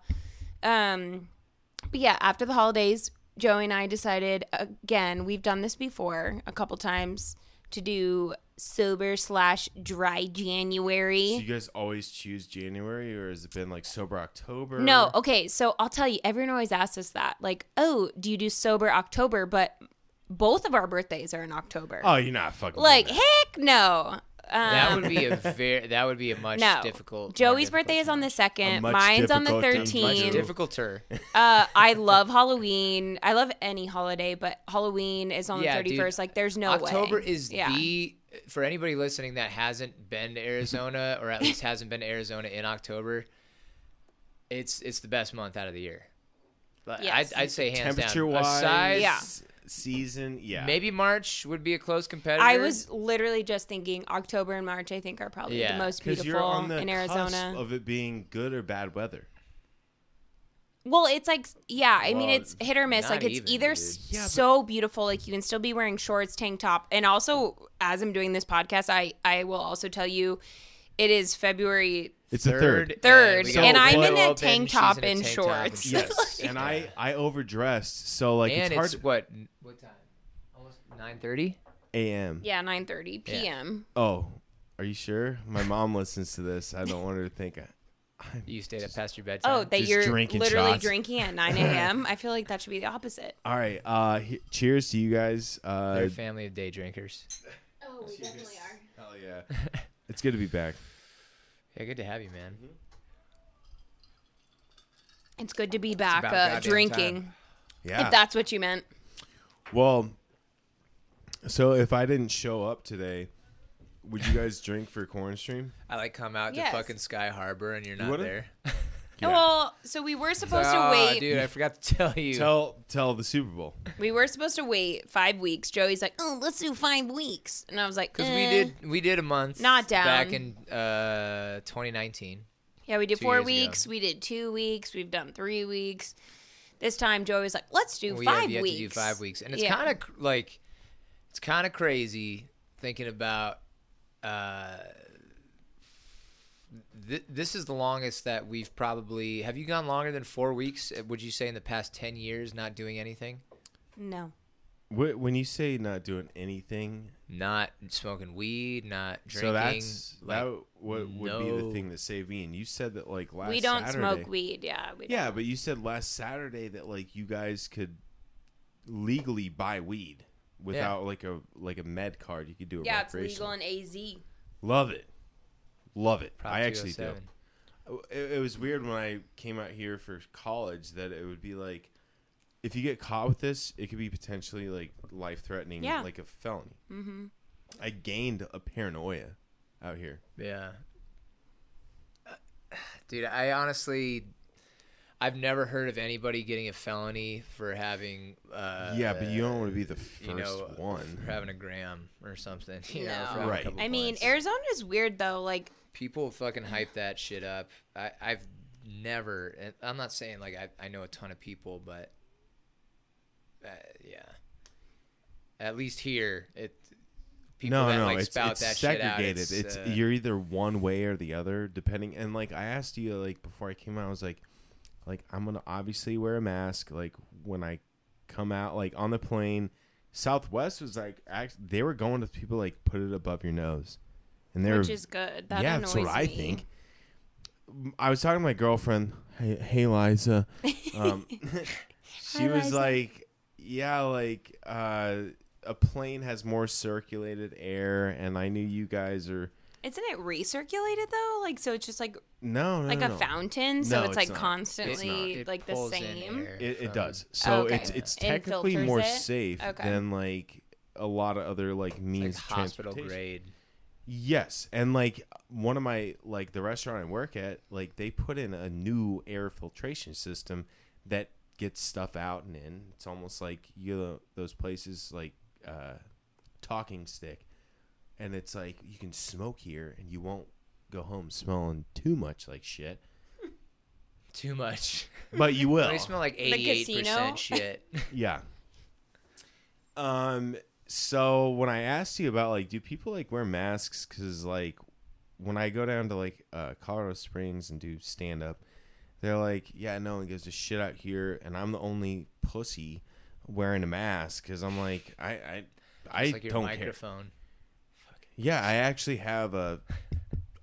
Um, but yeah, after the holidays, Joey and I decided again, we've done this before a couple times to do sober slash dry So January. you guys always choose January, or has it been like sober October? No, okay, so I'll tell you, everyone always asks us that. Like, oh, do you do sober October? But both of our birthdays are in October. Oh, you're not fucking. like, heck no. Um, That would be a very. That would be a much no. difficult. more Joey's difficult birthday is on the second. Mine's on the difficult thing to Much 13th. difficulter. Uh, I love Halloween. I love any holiday, but Halloween is on Yeah, the 31st. Like, there's no way. October is Yeah. the for anybody listening that hasn't been to Arizona or at least hasn't been to Arizona in October. It's it's the best month out of the year. But Yes. I'd, I'd say hands temperature down. wise, Aside, Yeah. Season, yeah, maybe March would be a close competitor. I was literally just thinking October and March. I think are probably Yeah, the most beautiful you're on the in cusp Arizona. of it being good or bad weather. well, it's like yeah. I mean, it's hit or miss. Like it's even, either dude. s- Yeah, but- so beautiful, like you can still be wearing shorts, tank top, and also as I'm doing this podcast, I I will also tell you, it is February It's the third. Third, we So and I'm Willow in a open, tank top in and tank top shorts. [LAUGHS] Yes, and I I overdressed, so like and it's it's, hard. what what time? Almost nine thirty. a.m. Yeah, 9:30 p.m. Oh, are you sure? My mom listens to this. I don't want her to think. I, You stayed up past your bedtime. Oh, that Just you're drinking literally shots. drinking at [LAUGHS] 9 a.m. I feel like that should be the opposite. all right. Uh, he- cheers to you guys. Uh, They're a family of day drinkers. Oh, we definitely are. hell yeah. [LAUGHS] it's good to be back. Yeah, good to have you, man. It's good to be back uh, goddamn drinking. Yeah. If that's what you meant. well, so if I didn't show up today, would you guys drink for Corn Stream? I like come out Yes. to fucking Sky Harbor and you're not would've? there. [LAUGHS] Yeah. Well, so we were supposed to oh, wait. dude, I forgot to tell you. Tell tell the Super Bowl. We were supposed to wait five weeks. Joey's like, "Oh, let's do five weeks," and I was like, Because eh. we did we did a month. Not down. Back in uh 2019. Yeah, we did two four years ago. weeks. We did two weeks. We've done three weeks. This time, Joey was like, "Let's do we five have yet weeks." to do five weeks, and it's Yeah. kind of like it's kind of crazy thinking about. Uh, th- this is the longest that we've probably. Have you gone longer than four weeks? uh, Would you say in the past ten years, not doing anything, No. Wh- When you say not doing anything, not smoking weed, not drinking? so that's like, that what would be the thing that saved me. And you said that like last Saturday. we don't Saturday, smoke weed. Yeah. We Yeah, don't. but you said last Saturday that like you guys could legally buy weed without like a like a med card. You could do it. Yeah, it's legal recreationally. in AZ. Love it, love it. Prop I actually do. It, it was weird when I came out here for college that it would be like, if you get caught with this, it could be potentially like life threatening, Yeah. like a felony. Mm-hmm. I gained a paranoia out here. Yeah. [SIGHS] Dude, I honestly I've never heard of anybody getting a felony for having uh yeah, but you don't want to be the first you know one. for having a gram or something. [LAUGHS] You know, No. for having a Right. couple I mean, blunts. Arizona is weird though. Like, people fucking hype [SIGHS] that shit up. I I've never and I'm not saying like I I know a ton of people, but uh, yeah. At least here it people no, that no, like it's, spout it's that shit out. segregated. It's, uh, you're either one way or the other, depending. And like I asked you, like before I came out, I was like, like I'm gonna obviously wear a mask, like when I come out, like on the plane. Southwest was like, act, they were going to people like put it above your nose, and they're which is good. That yeah, annoys that's what I think. I was talking to my girlfriend. Hey, hey Liza. Um, [LAUGHS] [LAUGHS] she Hi, was Liza. like, "Yeah, like uh, a plane has more circulated air, and I knew you guys are Isn't it recirculated though? Like, so it's just like no, no, like no, a no. fountain, so No, it's it's like not. constantly It like the pulls in same. air It, it does. So Okay. it's it's technically filters more it? safe Okay. than like a lot of other like like means of hospital transportation. grade. Yes, and like one of my like the restaurant I work at, like they put in a new air filtration system that gets stuff out and in. It's almost like you know, those places like uh, Talking Stick, and it's like you can smoke here and you won't go home smelling too much like shit, Too much. but you [LAUGHS] will. They smell like eighty-eight casino? percent shit. [LAUGHS] Yeah. Um. So when I asked you about like, do people like wear masks? Because like, when I go down to like uh, Colorado Springs and do stand up, they're like, yeah, no one gives a shit out here, and I'm the only pussy wearing a mask because I'm like, I, I, I like don't care. microphone. Yeah, I actually have a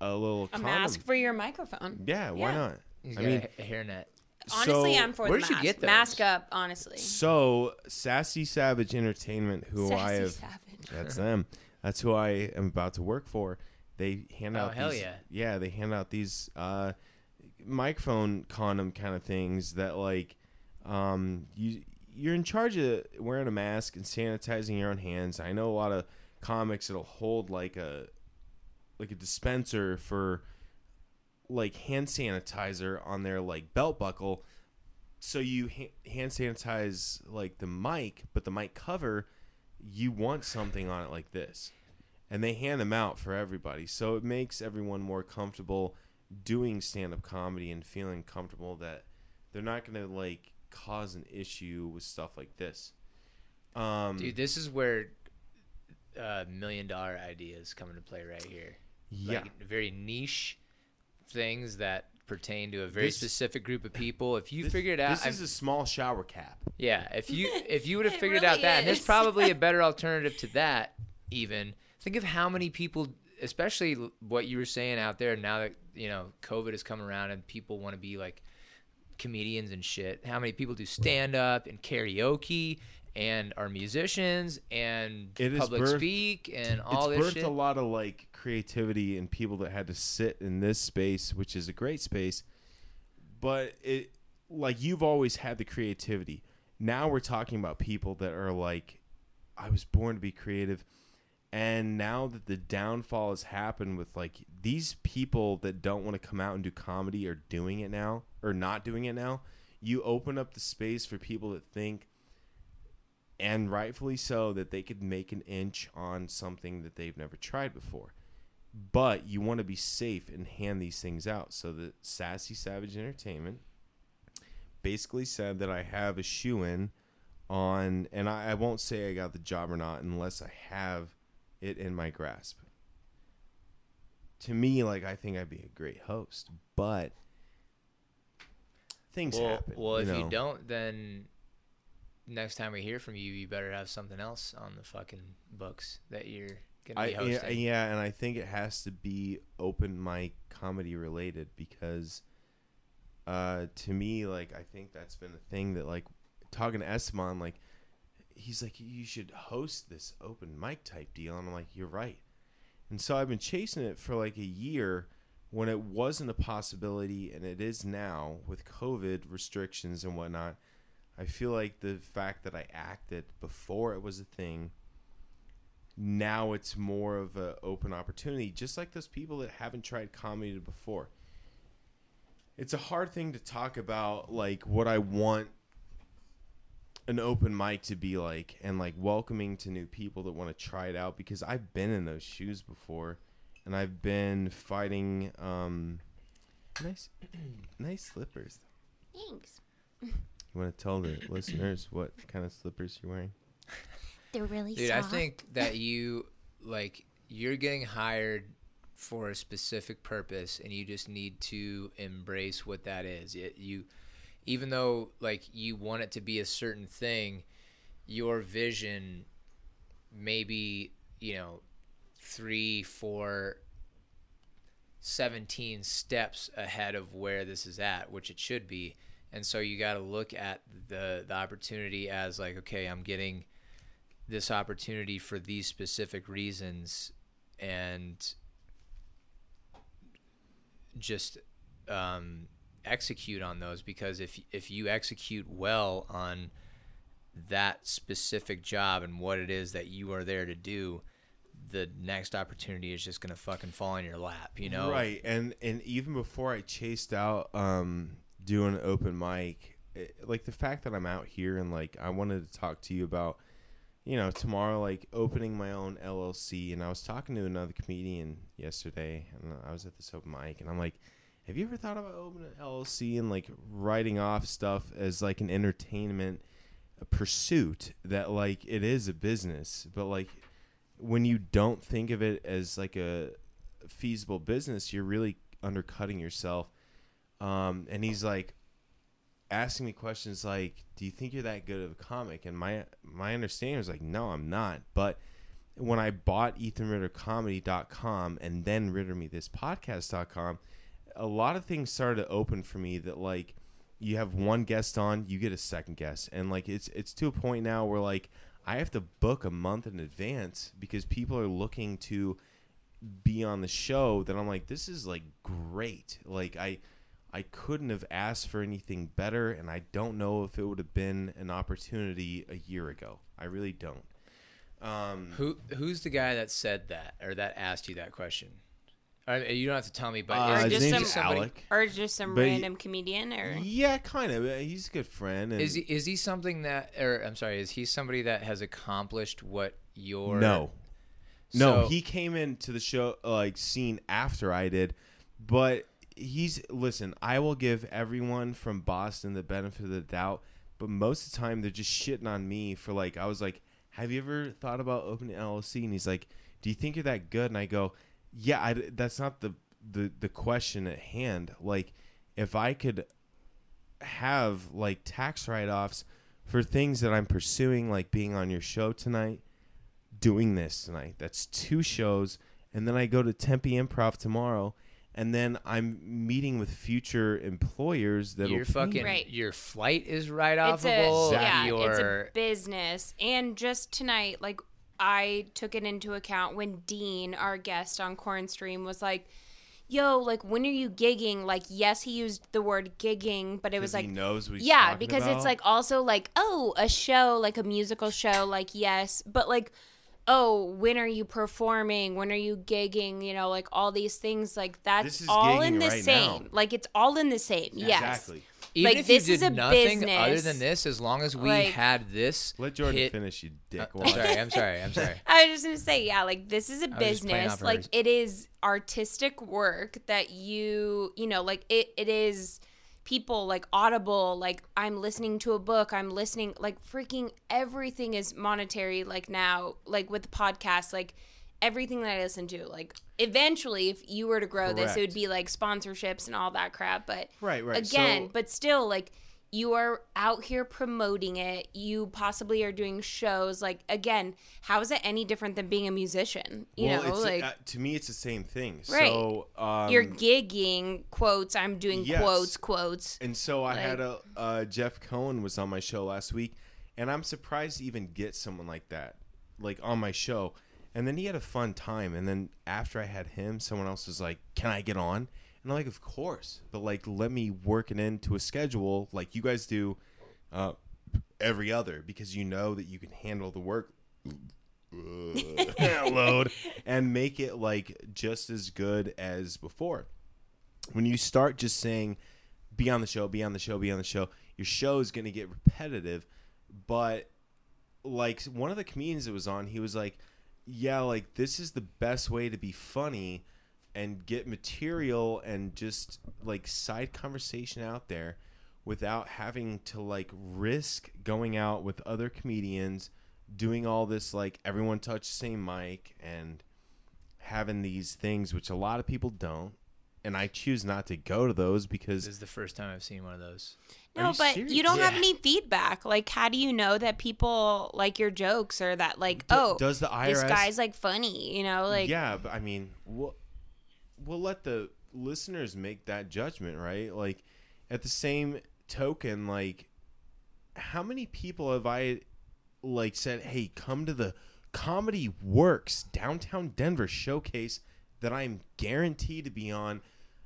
a little A condom. mask for your microphone. Yeah, why Yeah. not? He's I got mean, a hairnet. Honestly, so- I'm for where'd the you mask. get those? Mask up, honestly. So Sassy Savage Entertainment, who I Sassy have. Savage. That's them. That's who I am about to work for. They hand out. Oh, out hell these, yeah. yeah, they hand out these uh, microphone condom kind of things that like um, you you're in charge of wearing a mask and sanitizing your own hands. I know a lot of comics that'll hold like a like a dispenser for like hand sanitizer on their like belt buckle. So you ha- hand sanitize like the mic but the mic cover you want something on it like this. And they hand them out for everybody. So it makes everyone more comfortable doing stand-up comedy and feeling comfortable that they're not going to like cause an issue with stuff like this. Um Dude, this is where uh, million dollar ideas come into play right here. yeah. Like very niche things that pertain to a very This- specific group of people. If you this, figured out, this I've- is a small shower cap yeah, if you [LAUGHS] if you would have figured really out that, and there's probably a [LAUGHS] better alternative to that. even think of how many people especially what you were saying out there now that you know covid has come around and people want to be like comedians and shit how many people do stand up and karaoke and our musicians and It public birthed- speak and all it's this birthed shit a lot of like creativity and people that had to sit in this space, which is a great space. But it, like, you've always had the creativity. Now we're talking about people that are like, I was born to be creative. And now that the downfall has happened with like these people that don't want to come out and do comedy are doing it now or not doing it now, you open up the space for people that think and rightfully so that they could make an inch on something that they've never tried before. But you want to be safe and hand these things out. So the Sassy Savage Entertainment basically said that I have a shoe in on, and I, I won't say I got the job or not unless I have it in my grasp. To me, like I think I'd be a great host, but things well, happen. well if know? you don't then next time we hear from you you better have something else on the fucking books that you're gonna I, be yeah, hosting yeah, and I think it has to be open mic comedy related because, uh, to me, like I think that's been a thing that like talking to Esteban, like he's like you should host this open mic type deal, and I'm like you're right, and so I've been chasing it for like a year when it wasn't a possibility, and it is now with COVID restrictions and whatnot. I feel like the fact that I acted before it was a thing now it's more of an open opportunity, just like those people that haven't tried comedy before. It's a hard thing to talk about, like what I want an open mic to be like, and like welcoming to new people that want to try it out because I've been in those shoes before, and I've been fighting. Um, nice, [CLEARS THROAT] nice slippers. Thanks. [LAUGHS] You want to tell the listeners what kind of slippers you're wearing? They're really dude i think [LAUGHS] that you like you're getting hired for a specific purpose and you just need to embrace what that is it, you even though like you want it to be a certain thing your vision maybe you know three four 17 steps ahead of where this is at which it should be and so you got to look at the the opportunity as like okay i'm getting this opportunity for these specific reasons and just um, execute on those. Because if if you execute well on that specific job and what it is that you are there to do the next opportunity is just gonna fucking fall in your lap you know? Right. And and even before i chased out um doing an open mic it, like the fact that i'm out here and like i wanted to talk to you about you know tomorrow like opening my own llc and i was talking to another comedian yesterday and i was at this open mic and i'm like have you ever thought about opening an llc and like writing off stuff as like an entertainment pursuit that like it is a business but like when you don't think of it as like a feasible business, you're really undercutting yourself. Um, and he's like asking me questions like, "Do you think you're that good of a comic?" And my my understanding was like, "No, I'm not." But when I bought EthanRitterComedy.com and then RitterMeThisPodcast.com, a lot of things started to open for me that like you have one guest on, you get a second guest, and like it's it's to a point now where like I have to book a month in advance because people are looking to be on the show that I'm like this is like great. Like I I couldn't have asked for anything better and I don't know if it would have been an opportunity a year ago. I really don't. Um who who's the guy that said that or that asked you that question I you don't have to tell me but uh, is, his just name's some- somebody- Alec. Or just some But he- random comedian, or Yeah, kind of. He's a good friend. And Is he is he something that or I'm sorry, is he somebody that has accomplished what your No. No, he came into the show like scene after I did, but he's listen. I will give everyone from Boston the benefit of the doubt, but most of the time they're just shitting on me for like I was like, "Have you ever thought about opening an LLC?" And he's like, "Do you think you're that good?" And I go, "Yeah, I, that's not the the the question at hand. Like, if I could have like tax write offs for things that I'm pursuing, like being on your show tonight." doing this tonight. That's two shows, and then I go to Tempe Improv tomorrow, and then I'm meeting with future employers that Your fucking Right. your flight is right off a offable. yeah, your it's a business. And just tonight, like I took it into account when Dean, our guest on Corn Stream, was like, "Yo, like when are you gigging?" Like, yes, he used the word gigging, but it was like he knows what he's yeah, because about. it's like also like oh, a show, like a musical show, like yes, but like. Oh, when are you performing? When are you gigging? You know, like all these things, like that's This is all in the right same. now. Like it's all in the same. Yes. exactly. even like, if this you is did a nothing other than this, as long as we Like- had this. Let Jordan hit, finish, you uh, dick. I'm sorry. I'm sorry. I'm sorry. [LAUGHS] I was just gonna say, yeah, like this is a was just playing business. Like it is artistic work that you, you know, like it, it is people like Audible. Like I'm listening to a book. I'm listening. Like freaking everything is monetary. Like now, like with the podcast, like everything that I listen to. Like eventually, if you were to grow this, it would be like sponsorships and all that crap. But Right, right. again, So- but still, like you are out here promoting it. You possibly are doing shows. Like again, how is it any different than being a musician? You well, know, it's, like uh, to me, it's the same thing. Right. So um, you're gigging quotes. I'm doing yes. quotes, quotes. And so I had a uh, Jeff Cohen was on my show last week, and I'm surprised to even get someone like that, like on my show. And then he had a fun time. And then after I had him, someone else was like, "Can I get on?" And I'm like, "Of course," but like, let me work it into a schedule like you guys do uh, every other because you know that you can handle the work load [LAUGHS] and make it like just as good as before. When you start just saying be on the show be on the show be on the show your show is going to get repetitive but like one of the comedians that was on he was like yeah like this is the best way to be funny and get material and just like side conversation out there without having to like risk going out with other comedians doing all this like everyone touch the same mic and having these things which a lot of people don't and I choose not to go to those because This is the first time I've seen one of those. No, you but serious? you don't have any feedback. Like, how do you know that people like your jokes or that like, D- oh, does the this IRS guy's like funny? You know, like yeah, but I mean, we'll, we'll let the listeners make that judgment, right? Like, at the same token, like, how many people have I, like, said, hey, come to the Comedy Works downtown Denver showcase that I'm guaranteed to be on?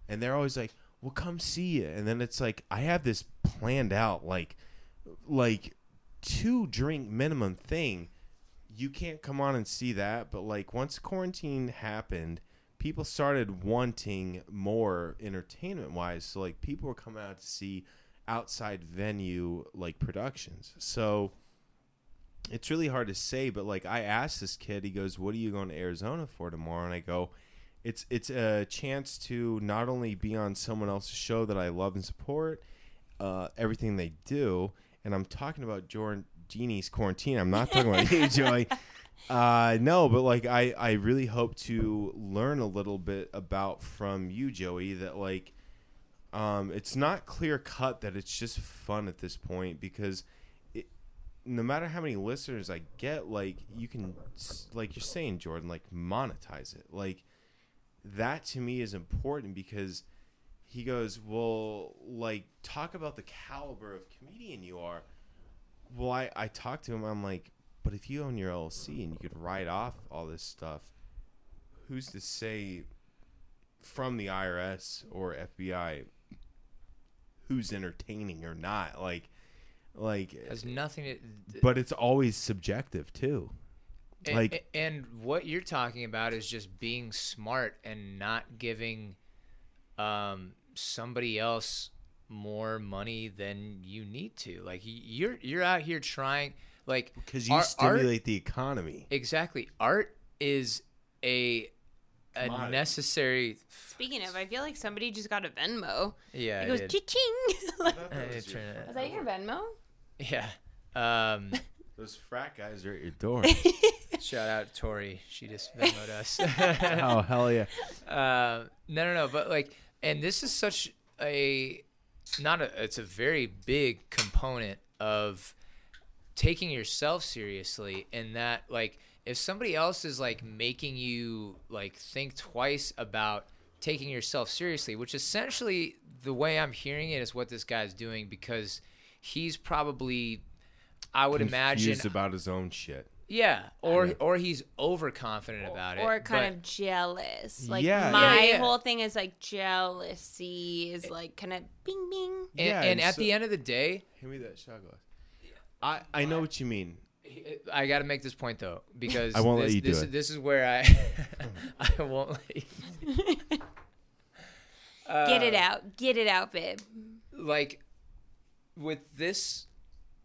And they're always like, well, come see you." And then it's like, I have this planned out, like, like, two drink minimum thing you can't come on and see that but like once quarantine happened people started wanting more entertainment wise so like people were coming out to see outside venue like productions. So it's really hard to say but like i asked this kid he goes what are you going to arizona for tomorrow? And i go it's it's a chance to not only be on someone else's show that i love and support uh, everything they do and i'm talking about jordan genie's quarantine. I'm not talking about [LAUGHS] you joy uh, no, but like I, I really hope to learn a little bit about from you, Joey, that like, um, it's not clear cut that it's just fun at this point because it, no matter how many listeners I get, like you can, like you're saying, Jordan, like monetize it. Like that to me is important because he goes, well, like talk about the caliber of comedian you are. Well, I, I talked to him. I'm like, but if you own your LLC and you could write off all this stuff, who's to say from the IRS or FBI who's entertaining or not? Like, like, It has nothing to. but it's always subjective too. And, Like- and what you're talking about is just being smart and not giving um, somebody else more money than you need to. Like you're you're out here trying like Because you art- stimulate the economy. exactly. Art is a a Commodity. necessary. speaking of, I feel like somebody just got a Venmo. Yeah, it I goes did. cha-ching. [LAUGHS] Like, I did was that your Venmo? Yeah. Um, [LAUGHS] Those frat guys are at your door. [LAUGHS] shout out Tori. She just Venmoed us. oh hell yeah! uh, no, no, no. But like, and this is such a not a. It's a very big component of taking yourself seriously, and that like if somebody else is like making you like think twice about taking yourself seriously, which essentially the way I'm hearing it is what this guy's doing because he's probably I would imagine about his own shit. yeah, or or he's overconfident about it. or kind but- of jealous. Like Yeah, my yeah, yeah. whole thing is like jealousy is eh. like kind of bing bing. and, Yeah, and and at so- the end of the day, Hand me that shot glass. I I know what you mean. I got to make this point though because [LAUGHS] I won't let this, you do this, it. This is where I [LAUGHS] I won't let you. [LAUGHS] Get it Uh, out. Get it out, babe. like with this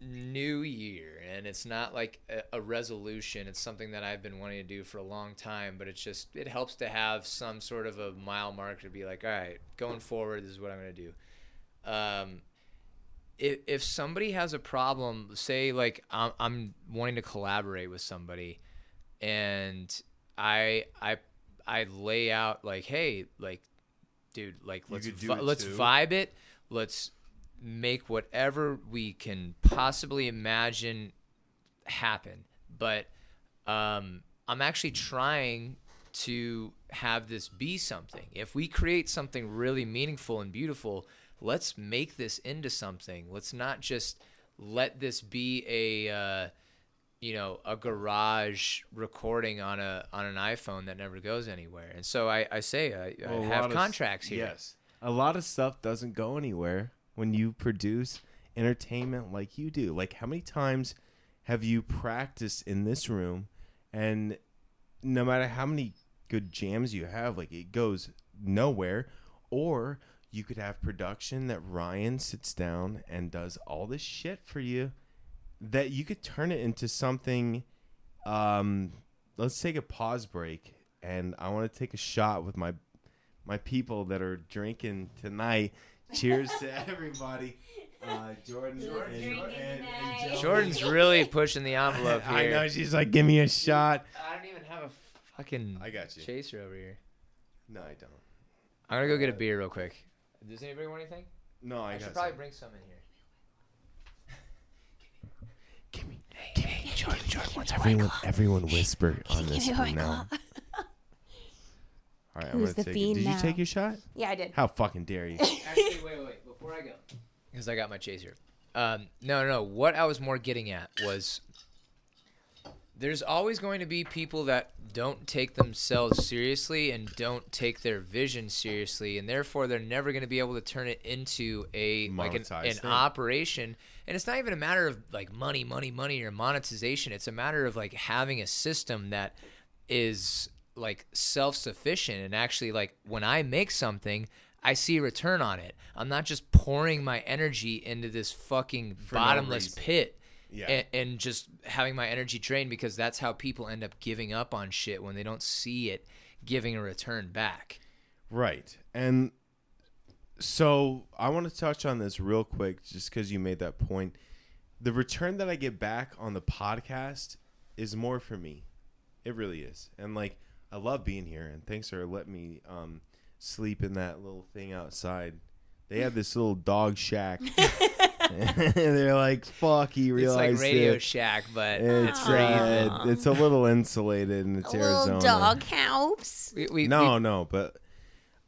new year and it's not like a, a resolution it's something that i've been wanting to do for a long time but it's just it helps to have some sort of a mile marker to be like all right going forward this is what i'm going to do um if, if somebody has a problem say like I'm, I'm wanting to collaborate with somebody and i i i lay out like hey like dude like let's vi- let's too. vibe it. Let's make whatever we can possibly imagine happen. But um i'm actually trying to have this be something. If we create something really meaningful and beautiful let's make this into something let's not just let this be a uh, you know a garage recording on a on an iphone that never goes anywhere and so i i say i, I Well, have lot of contracts here Yes. A lot of stuff doesn't go anywhere when you produce entertainment like you do. Like how many times have you practiced in this room and no matter how many good jams you have, like it goes nowhere or you could have production that Ryan sits down and does all this shit for you that you could turn it into something um let's take a pause break and I want to take a shot with my my people that are drinking tonight. Cheers to [LAUGHS] everybody. Uh, Jordan, and, and, and jordan's really pushing the envelope [LAUGHS] here I know she's like, give me a shot. I don't even have a fucking I got you. chaser over here. No, I don't. I'm gonna go get a beer real quick. Does anybody want anything? No, I, I, got should probably some. bring some in here. Give me, give me, Jordan, Jordan. What's everyone, everyone whisper on this me a from White now. Claw. [LAUGHS] All right, I'm Who's gonna the take it. Did fiend you now? take your shot? Yeah, I did. How fucking dare you? [LAUGHS] Actually, wait, wait, wait. Before I go, because I got my chaser. Um, no, no. What I was more getting at was there's always going to be people that don't take themselves seriously and don't take their vision seriously, and therefore they're never going to be able to turn it into a like an, an operation. And it's not even a matter of like money, money, money, or monetization. It's a matter of like having a system that is like self-sufficient and actually like when I make something. I see a return on it. I'm not just pouring my energy into this fucking no bottomless reason. pit Yeah. and, and just having my energy drained because that's how people end up giving up on shit when they don't see it giving a return back. Right. And so I want to touch on this real quick just because you made that point. The return that I get back on the podcast is more for me. It really is. And like, I love being here. And thanks for letting me um, sleep in that little thing outside. They have this little dog shack. [LAUGHS] and [LAUGHS] they're like, fuck, he It's like Radio it. Shack, but It's free. uh, it's a little insulated and it's A little Arizona. dog house. we, we, No, we no, but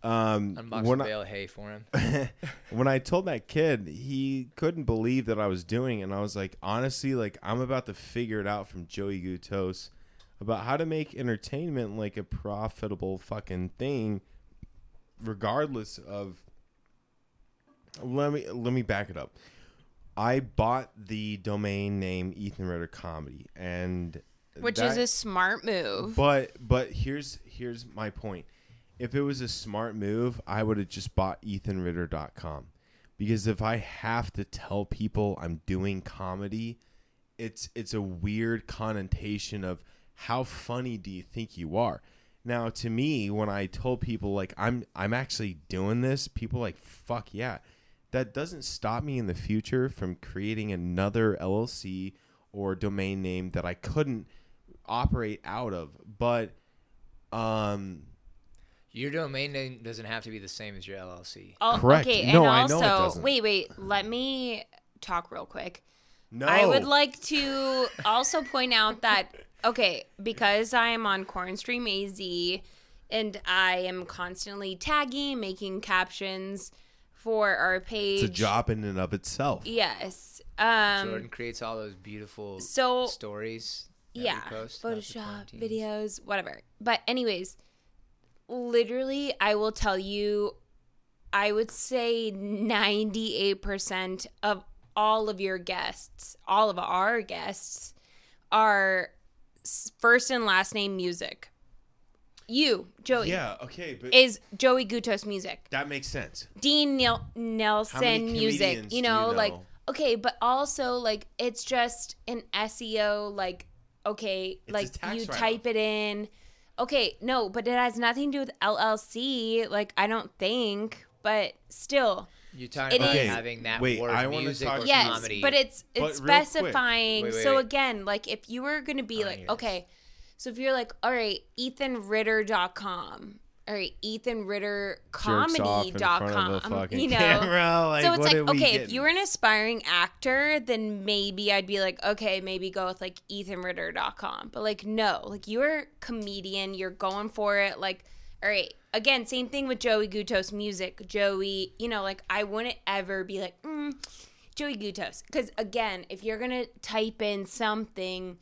um, unboxed when a I- bale of hay for him. [LAUGHS] when I told that kid, he couldn't believe that I was doing, it. and I was like, honestly, like I'm about to figure it out from Joey Gutos about how to make entertainment like a profitable fucking thing, regardless of. Let me let me back it up. I bought the domain name Ethan Ritter Comedy, and Which that- is a smart move. but but here's here's my point. If it was a smart move, I would have just bought ethanritter.com. Because if I have to tell people I'm doing comedy, it's it's a weird connotation of how funny do you think you are? Now to me, when I told people like I'm I'm actually doing this, people are like fuck yeah. That doesn't stop me in the future from creating another LLC or domain name that I couldn't operate out of. But um Your domain name doesn't have to be the same as your LLC. Oh, Correct. Okay, No, and I know it also, doesn't. wait, wait. Let me talk real quick. no I would like to also point out that okay, because I am on Cornstream AZ and I am constantly tagging, making captions for our page. It's a job in and of itself. Yes. Um Jordan creates all those beautiful so stories. that yeah, post Photoshop videos, whatever. But anyways, literally I will tell you I would say 98% of all of your guests, all of our guests are first and last name music. You, Joey, Yeah, okay, but is Joey Gutos music. that makes sense. Dean Nel- Nelson music. You know, you like okay, but also like it's just an SEO. Like okay, It's like you write-off. type it in. Okay, no, but it has nothing to do with LLC. Like I don't think, but still, You're talking It about is- having that Wait, word I wanna music talk- or yes, comedy. but it's it's real quick- specifying. Wait, wait, so wait. again, like if you were gonna be I like, hear okay, so if you're like, all right, EthanRitter.com. All right, Jerks off in front of a EthanRitterComedy.com. You know, camera, like, so it's like okay, if you were an aspiring actor, then maybe I'd be like, okay, maybe go with like EthanRitter.com. But like, no, like you're a comedian, you're going for it. Like, all right, again, same thing with Joey Gutos music. Joey, you know, like I wouldn't ever be like, mm, Joey Gutos, because again, if you're gonna type in something,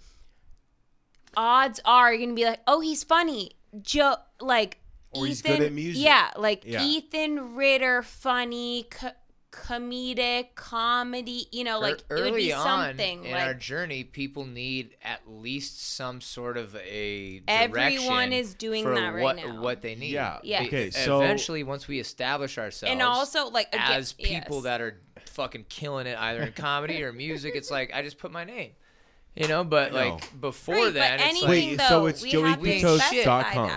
odds are you're gonna be like, oh, he's funny, Joe, like. Or Ethan, he's good at music. Yeah, like Yeah. Ethan Ritter, funny, co- comedic, comedy. You know, er, like Ear- it would be early on something. in like our journey, people need at least some sort of a direction. Everyone is doing for that right what, now. What they need. Yeah, Yeah. okay, so- eventually, once we establish ourselves, and also like again, as people yes. that are fucking killing it either in comedy or music, it's like I just put my name. You know, but I know. like before Right, then, but it's anything like Wait, so it's we Joey Gutos specify dot com.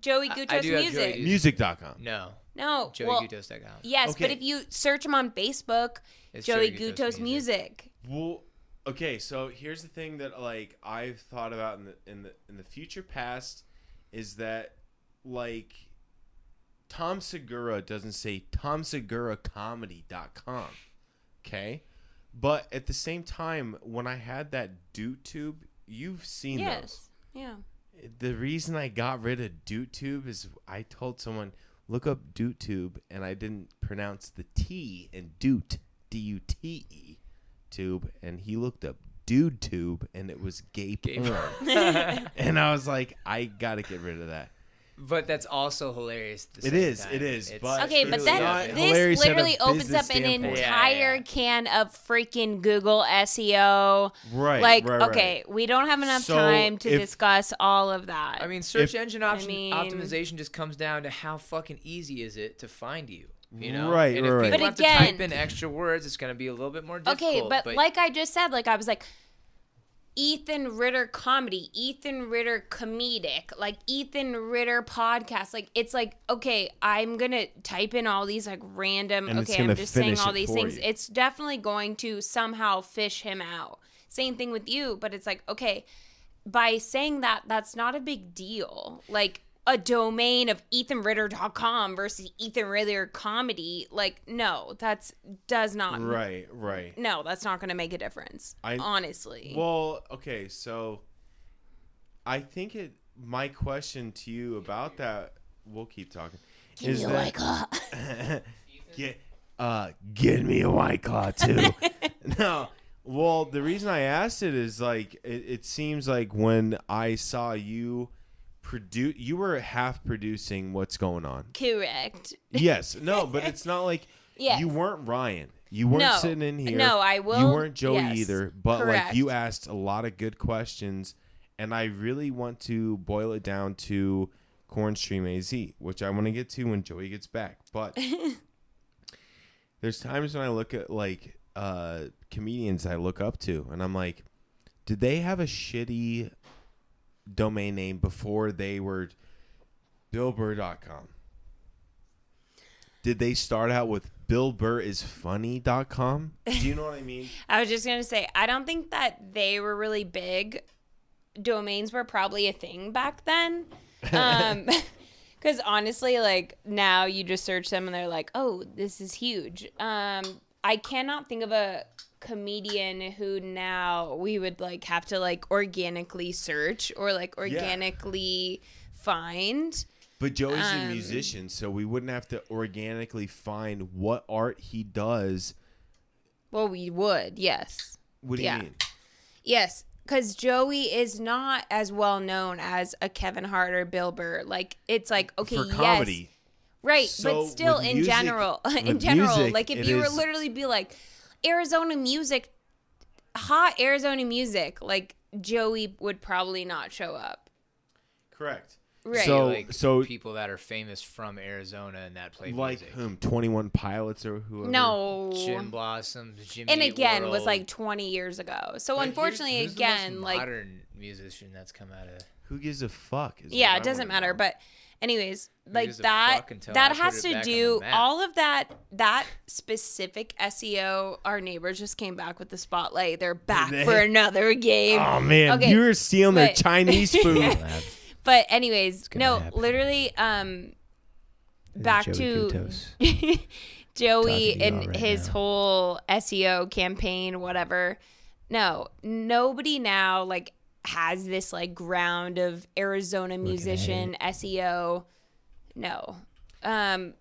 Joey I- I Gutos do Joey music. Gutos. Music.com. no, No, Joey well, Gutos.com. yes, but if you search him on Facebook, It's Joey Joey Gutos Gutos music. music. Well, okay, so here's the thing that like I've thought about in the in the in the future past is that like Tom Segura doesn't say tomseguracomedy.com. Okay? But at the same time, when I had that DootTube, you've seen those. Yeah. The reason I got rid of DootTube is I told someone look up DootTube and I didn't pronounce the T in Doot D U T E tube and he looked up Dude Tube and it was gay porn. [LAUGHS] and I was like, I gotta get rid of that. But that's also hilarious. At the It same is, time. it is, It's but Okay, It's but really then not this at a literally opens business up an standpoint. Yeah, entire yeah. can of freaking Google SEO. Right, Like, right, right. okay, we don't have enough So time to if- discuss all of that. I mean, search If- engine option, mean- optimization just comes down to how fucking easy is it to find you. You know, Right, and if right, right. people But have again- to type in extra words, it's going to be a little bit more difficult. okay, but, like I just said, like I was like, Ethan Ritter comedy, Ethan Ritter comedic, like Ethan Ritter podcast. Like it's like, okay, I'm gonna type in all these like random. And okay, I'm just saying all these things. you. It's definitely going to somehow fish him out. Same thing with you, but it's like, okay, by saying that, that's not a big deal. Like a domain of ethanritter.com versus Ethan Ritter comedy, like no, that's does not Right, right. no, that's not going to make a difference. I- honestly. Well, okay, so I think it. My question to you about that, we'll keep talking. Give is that [LAUGHS] [LAUGHS] get uh give me a white claw too? [LAUGHS] no, well, the reason I asked it is like it, it seems like when I saw you produce, you were half producing what's going on. Correct. [LAUGHS] Yes, no, but it's not like Yes. you weren't Ryan. You weren't No. sitting in here. No, I will- You weren't Joey yes, either. But correct. like you asked a lot of good questions, and I really want to boil it down to Cornstream AZ, which I want to get to when Joey gets back. But [LAUGHS] there's times when I look at like uh, comedians I look up to, and I'm like, did they have a shitty domain name before they were BillBurr.com? Did they start out with BillBurrIsFunny.com? Do you know what I mean? [LAUGHS] I was just going to say, I don't think that they were really big. Domains were probably a thing back then. [LAUGHS] Um, [LAUGHS] because honestly, like now you just search them and they're like, oh, this is huge. Um, I cannot think of a comedian who now we would like have to like organically search or like organically find. But Joey's a Um, musician, so we wouldn't have to organically find what art he does. Well, we would, yes. What do you mean? Yes, because Joey is not as well known as a Kevin Hart or Bill Burr. Like it's like okay, For yes, right, So, but still in music- general, [LAUGHS] in general, music, like if you were literally be like Arizona music, hot Arizona music, like Joey would probably not show up. Correct. Right. So, like so people that are famous from Arizona and that play like music. whom? Twenty One Pilots or whoever? no. Gin Blossoms, Jimmy and Eat again was like 20 years ago. So Like, unfortunately, who's- who's the most again, like modern musician that's come out of. Who gives a fuck? is yeah it I doesn't matter know. but anyways like gives that that has to do all of that that specific seo our neighbors just came back with the spotlight they're back they? for another game Oh man, Okay, you were stealing their Chinese [LAUGHS] food. [LAUGHS] but anyways no happen. literally um back Joey to [LAUGHS] Joey to and right his now. whole SEO campaign, whatever. No, nobody now like has this like ground of Arizona musician SEO. No. Um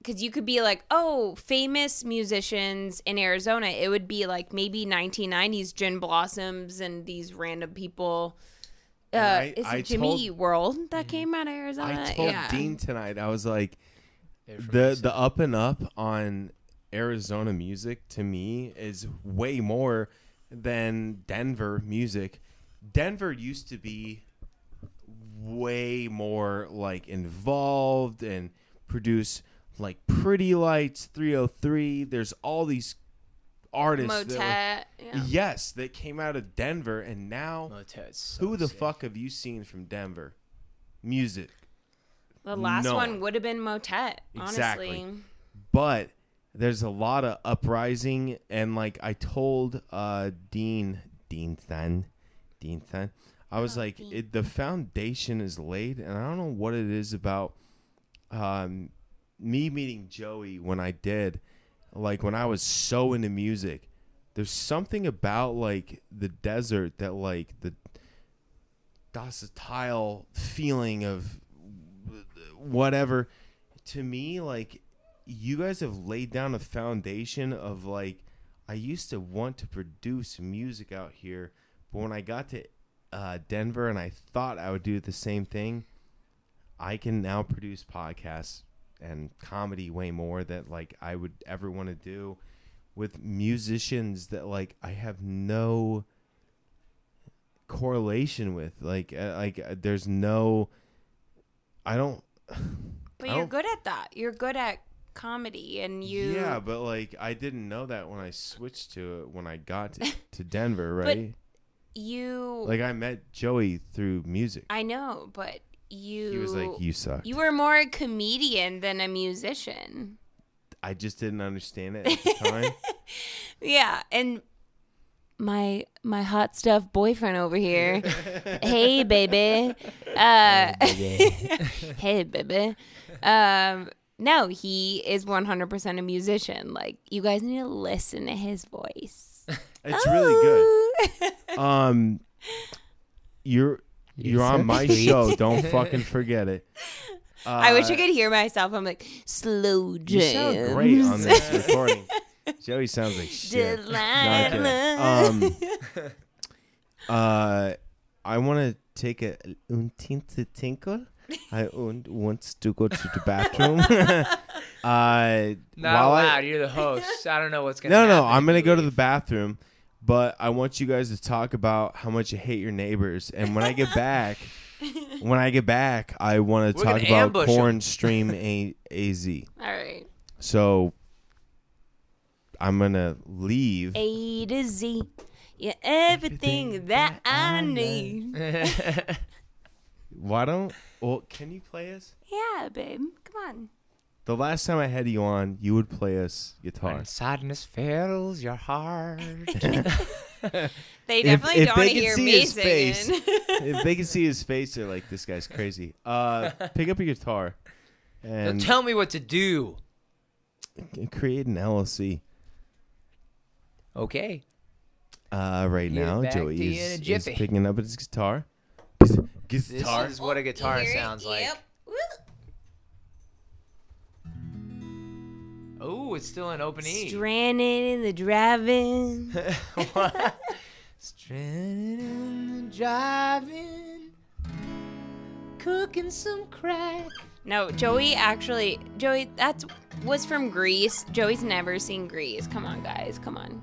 because you could be like, oh, famous musicians in Arizona. It would be like maybe 1990s Gin Blossoms and these random people. Uh, I- is it I Jimmy told- World that came out of Arizona? I told yeah. Dean tonight. I was like, the the up and up on Arizona music to me is way more than Denver music. Denver used to be way more like involved and produce like Pretty Lights, 303. There's all these artists. Motet. That were, yeah. Yes, that came out of Denver, and now so who the sick. fuck have you seen from Denver? Music. The last no. one would have been Motet, exactly. honestly. But there's a lot of uprising, and like I told uh, Dean Dean Then 15th then. I was oh, like, it, the foundation is laid, and I don't know what it is about um, me meeting Joey when I did, like when I was so into music. There's something about like the desert that like the docile feeling of whatever. To me, like you guys have laid down a foundation of like I used to want to produce music out here but when i got to uh, denver and i thought i would do the same thing i can now produce podcasts and comedy way more that like i would ever want to do with musicians that like i have no correlation with like uh, like uh, there's no i don't [SIGHS] But I you're don't- good at that. You're good at comedy, and you. Yeah, but like I didn't know that when I switched to it when I got to, [LAUGHS] to Denver, right? You. like I met Joey through music. I know, but you. he was like, "You suck." You were more a comedian than a musician. I just didn't understand it at the time. [LAUGHS] Yeah, and my my hot stuff boyfriend over here. [LAUGHS] hey, baby. Uh, [LAUGHS] hey, baby. Um, no, he is 100% a musician. Like, you guys need to listen to his voice. It's really good. [LAUGHS] Um, you're you're on my show. Don't [LAUGHS] fucking forget it. Uh, I wish I could hear myself. I'm like, slow You jams. sound great on this [LAUGHS] recording. Joey sounds like shit. No, I'm um, uh, I want to take a un tinte tinkle. [LAUGHS] I un- want to go to the bathroom. [LAUGHS] uh, Not while I- allowed. You're the host. I don't know what's gonna. no, no, I'm gonna go to the bathroom, but I want you guys to talk about how much you hate your neighbors. And when I get back, [LAUGHS] when I get back, I want to We're talk gonna about ambush 'em. Corn Stream A- AZ. All right. So I'm gonna leave. A to Z. Yeah, everything that I need. Why don't? Well, can you play us? Yeah, babe. Come on. The last time I had you on, you would play us guitar. When sadness fills your heart. [LAUGHS] They definitely if don't they want to could hear see me his face. if they can see [LAUGHS] his face, they're like, "This guy's crazy." Uh, pick up your guitar Now and tell me what to do. create an LLC. Okay. Uh, right Get now, Joey is, a is picking up his guitar. His This guitar. is what a guitar You it? sounds like. Yep. Woo. Oh, it's still an open E. Stranded in the driving. [LAUGHS] [LAUGHS] what? Stranded in the driving, cooking some crack. No, Joey actually, Joey, that's was from Grease. Joey's never seen Grease. Come on, guys, come on.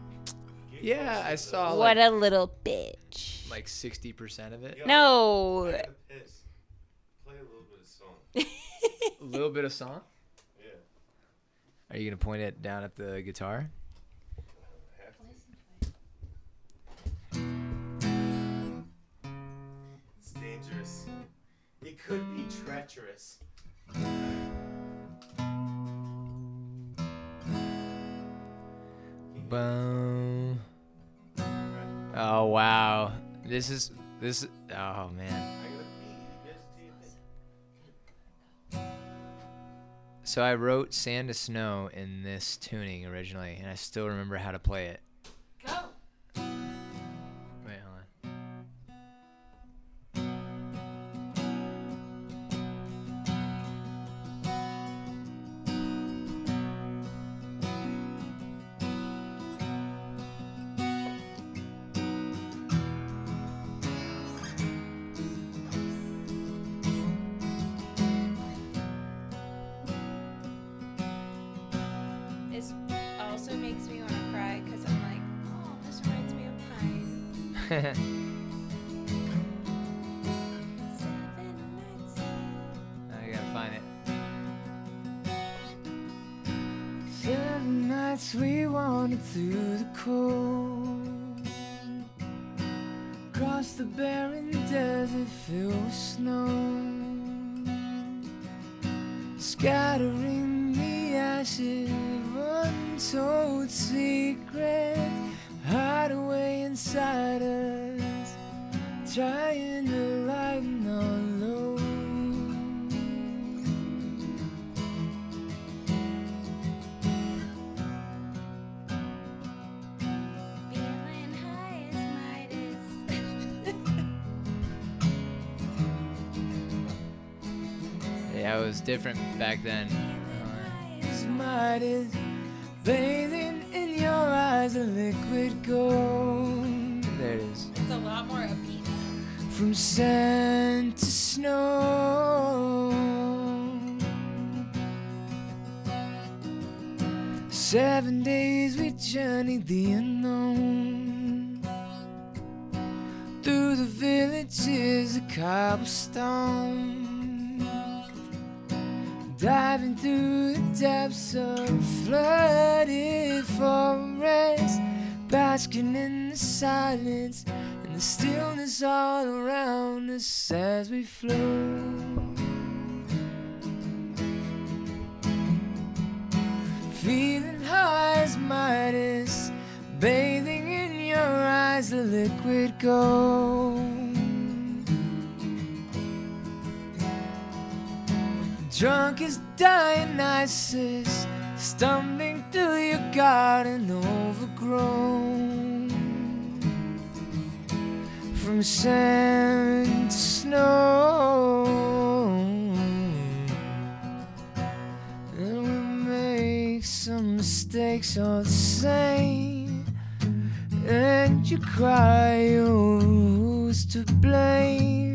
Yeah, I saw What like, a little bitch. like 60% of it. No, Play a little bit of song. [LAUGHS] A little bit of song. Yeah. Are you gonna point it down at the guitar? It's dangerous. It could be treacherous. Boom. Oh wow. This is this. Oh man. So I wrote "Sand to Snow" in this tuning originally, and I still remember how to play it. Across the barren desert filled with snow, scattering the ashes of untold secrets, hide away inside us, trying to lighten different back then. Midas bathing in your eyes a liquid gold. There it is. It's a lot more upbeat now. From sand to snow. Seven days we journeyed the unknown. Through the villages of cobblestone. Diving through the depths of flooded forest. Basking in the silence and the stillness all around us as we float. Feeling high as Midas, bathing in your eyes, the liquid gold. Drunk as Dionysus, stumbling through your garden overgrown. From sand to snow. And we make some mistakes all the same. And you cry, oh, who's to blame?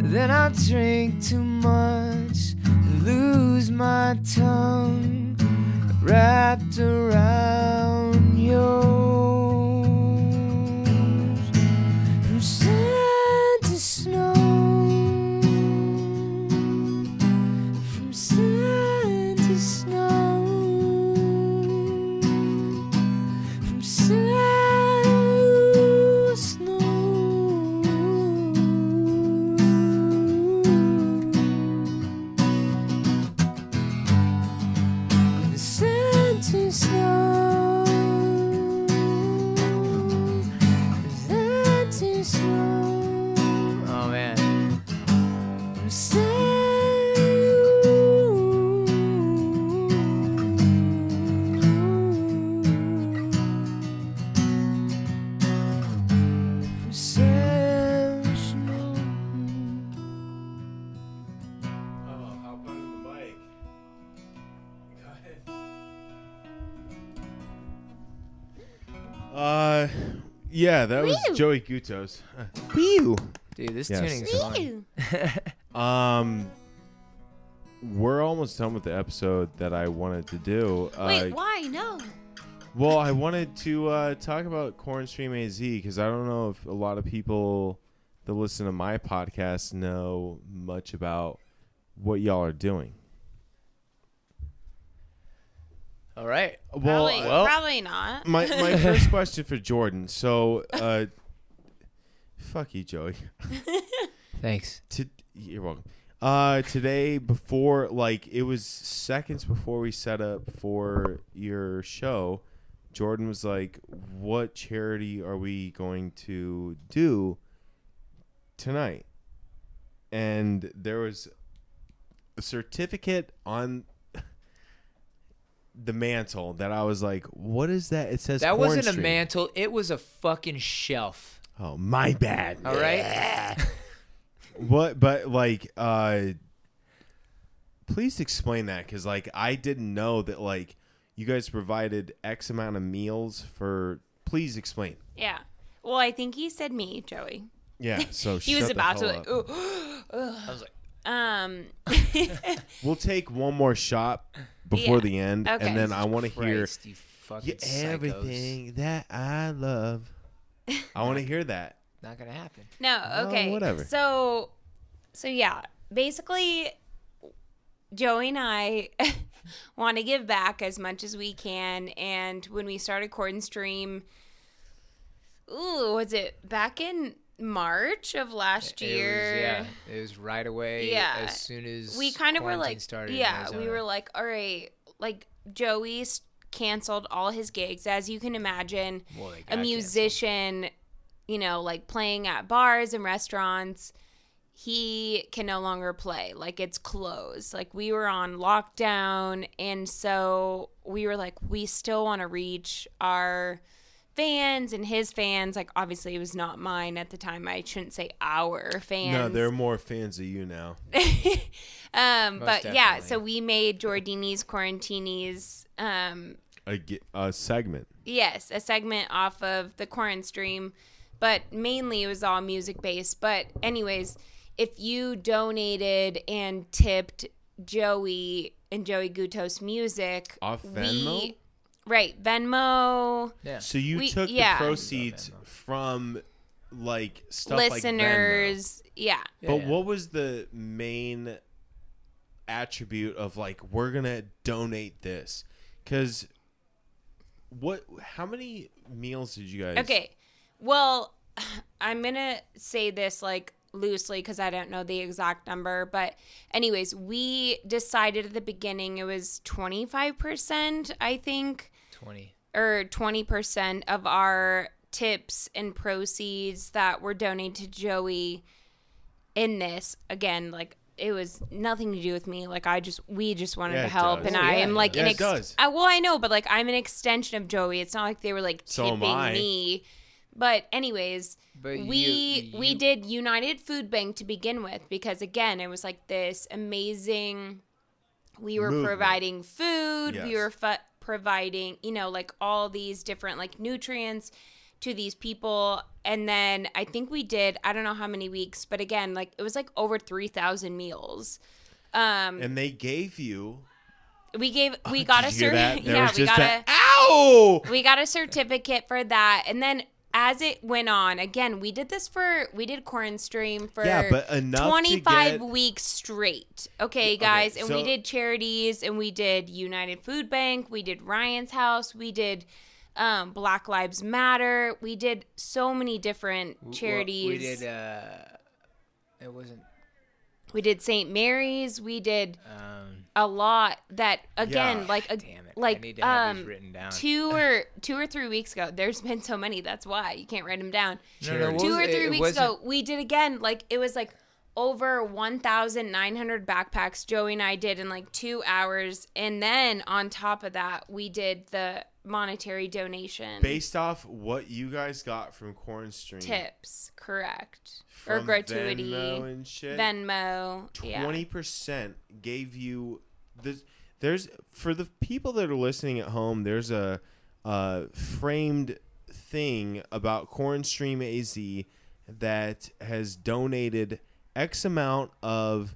Then I drink too much and lose my tongue wrapped around yours. Yeah, that was Woo. Joey Gutos. Uh, Whew. Dude, this Yes. tuning's fun. Ew. [LAUGHS] Um, we're almost done with the episode that I wanted to do. Uh, Wait, why? No. Well, I wanted to uh, talk about Cornstream AZ because I don't know if a lot of people that listen to my podcast know much about what y'all are doing. All right. Well, Probably, uh, probably not. my my [LAUGHS] first question for Jordan. So, uh, fuck you, Joey. [LAUGHS] Thanks. To, you're welcome. Uh, today before like it was seconds before we set up for your show, Jordan was like, "What charity are we going to do tonight?" And there was a certificate on the mantle that I was like, "What is that?" It says That wasn't a mantle. It was a fucking shelf. Oh, my bad. All right. [LAUGHS] What? But like, uh, please explain that because like I didn't know that like you guys provided X amount of meals for. Please explain. Yeah. Well, I think he said me, Joey. Yeah. So [LAUGHS] He shut was the about to like, ooh. [GASPS] I was like, Um. [LAUGHS] We'll take one more shot before Yeah. the end, Okay. and then I want to hear Christ, you fucking yeah, psychos. everything that I love. I want to hear that. Not gonna happen. No, okay. whatever. So, so yeah, basically, Joey and I [LAUGHS] want to give back as much as we can. And when we started Cord and Stream, ooh, was it back in March of last year? It was, yeah, it was right away. Yeah. As soon as we kind of were like, started. yeah, we were like, all right, like Joey canceled all his gigs, as you can imagine. Well, a got canceled. musician, you know, like playing at bars and restaurants, he can no longer play. Like it's closed. Like we were on lockdown, and so we were like, we still want to reach our fans and his fans. Like obviously, it was not mine at the time. I shouldn't say our fans. No, they're more fans of you now. [LAUGHS] Um, Most but yeah, so we made Giordini's Quarantini's um A, a segment. yes, a segment off of the Quarant stream, but mainly it was all music based. But anyways, if you donated and tipped Joey and Joey Gutos music Off Venmo? Right, Venmo Yeah. So you We- took yeah. the proceeds from like stuff like Venmo. listeners, yeah. But Yeah. what was the main attribute of like we're gonna donate this? Because what? How many meals did you guys? Okay. Well, [SIGHS] I'm going to say this like loosely because I don't know the exact number. But, anyways, we decided at the beginning it was 25%, I think, Twenty. or 20% of our tips and proceeds that were donated to Joey in this. Again, like, it was nothing to do with me. Like I just, we just wanted Yeah, to help, does. and Oh, I yeah, am like does. an. Yeah, it does. I, well, I know, but like I'm an extension of Joey. It's not like they were like So tipping I. me. But anyways, But we you- we did United Food Bank to begin with because again, it was like this amazing. We were Movement. providing food. We were fu- providing, you know, like all these different like nutrients to these people. And then I think we did. I don't know how many weeks, but again, like it was like over three thousand meals. Um, And they gave you. we gave we [LAUGHS] got a Did you hear cert. [LAUGHS] Yeah, we got a, a ow. we got a certificate for that and then as it went on again we did this for we did corn stream for Yeah, but enough 25 get- weeks straight okay guys and we did charities and we did united food bank we did ryan's house we did um, black lives matter we did so many different Well, charities We did. Uh, it wasn't. we did st mary's we did Um, a lot that again Yeah. like [SIGHS] a, damn it. I like need to um written down. two [LAUGHS] or two or three weeks ago there's been so many that's why you can't write them down. No, no, two was or three It weeks wasn't- ago we did again like it was like over 1900 backpacks joey and i did in like two hours and then on top of that we did the monetary donation. Based off what you guys got from Corn Stream, tips correct. Or from gratuity. Venmo and shit, venmo twenty percent gave you this. There's for the people that are listening at home. There's a, uh framed thing about Cornstream AZ that has donated X amount of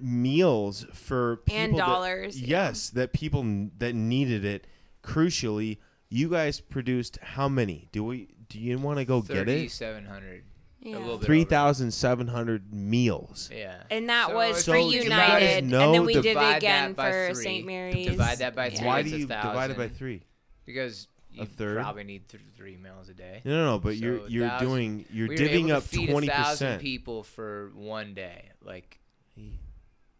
meals for people And that- dollars, yeah. yes, that people n- that needed it. Crucially, you guys produced how many? Do we? Do you want to go get it? Thirty-seven hundred. Yeah. A little bit. Three over. thousand seven hundred meals. Yeah. And that So was if for So you United, guys and then we did it again for. St. Mary's. Divide that by Yeah. three. Why do you divide it by three? Because you third? probably need th- three meals a day. No, no, no. But So you're you're thousand- doing you're we divvying up feed a twenty thousand percent. people for one day. Like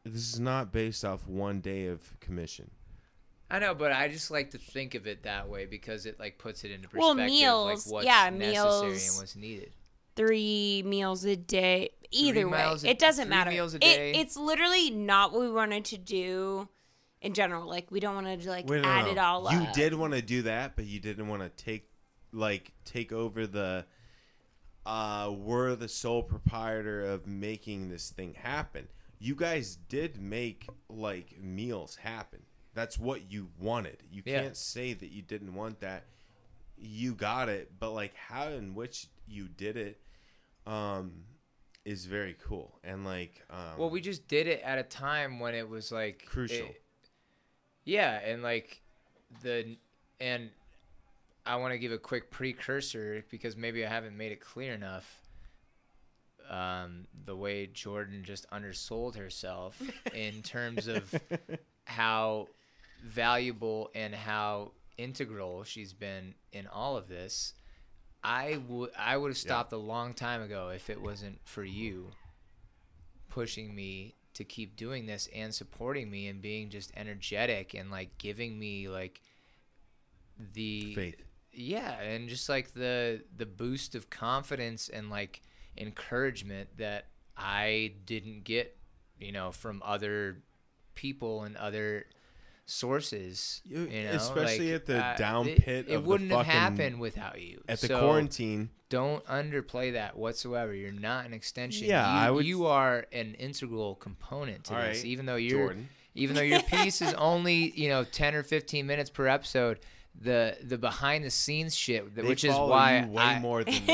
This is not based off one day of commission. I know, but I just like to think of it that way because it like puts it into Well, perspective. meals, like what's yeah, necessary meals. and what's needed. Three meals a day. Either way, a- it doesn't three matter. meals a It- day. it's literally not what we wanted to do in general. Like we don't want to like Wait, no, add no. it all You up. You did want to do that, but you didn't want to take like take over the. Uh, we're the sole proprietor of making this thing happen. You guys did make like meals happen. That's what you wanted. You Yeah. can't say that you didn't want that. You got it, but like how in which you did it, um, is very cool and like um, Well, we just did it at a time when it was like Crucial. it- yeah, and like the and I want to give a quick precursor because maybe I haven't made it clear enough. Um, the way Jordan just undersold herself [LAUGHS] in terms of how valuable and how integral she's been in all of this. I would I would have stopped a long time ago if it wasn't for you pushing me to keep doing this and supporting me and being just energetic and like giving me like the faith. yeah and just like the the boost of confidence and like encouragement that i didn't get you know from other people and other sources you, You- know especially like, at the uh, down it, pit it of wouldn't have fucking- happened without you At the So quarantine, don't underplay that whatsoever you're not an extension Yeah, you, I would- you are an integral component to All this right, even though you're Jordan. even though your piece is only you know 10 or 15 minutes per episode the the behind the scenes shit They which is why you way I, more than [LAUGHS]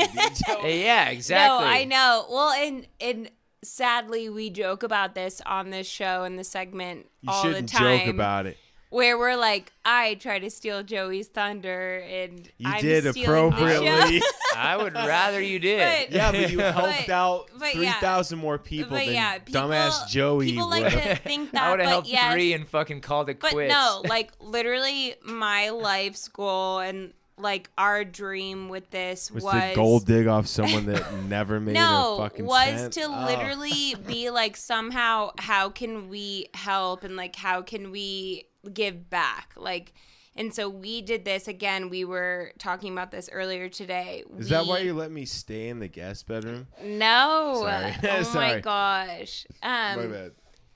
we [LAUGHS] yeah exactly No, I know. Well, and and sadly, we joke about this on this show and the segment You all shouldn't the time. joke about it. Where we're like, I try to steal Joey's thunder, and You I'm did stealing the show. appropriately. i would rather you did But- yeah, but you [LAUGHS] helped But- out but three yeah. more people But than yeah, people, dumbass Joey People would. like to [LAUGHS] think that, i would have helped yes, three and fucking called it quits. but quits no, like literally, my life's goal and like our dream with this was, was, to gold dig off someone that [LAUGHS] never made a no fucking was cent? to Oh. literally be like somehow how can we help and like how can we give back. Like and so we did this. Again we were talking about this earlier today. Is that why you let me stay in the guest bedroom? no. Sorry. [LAUGHS] [LAUGHS] oh my gosh. Um My bad.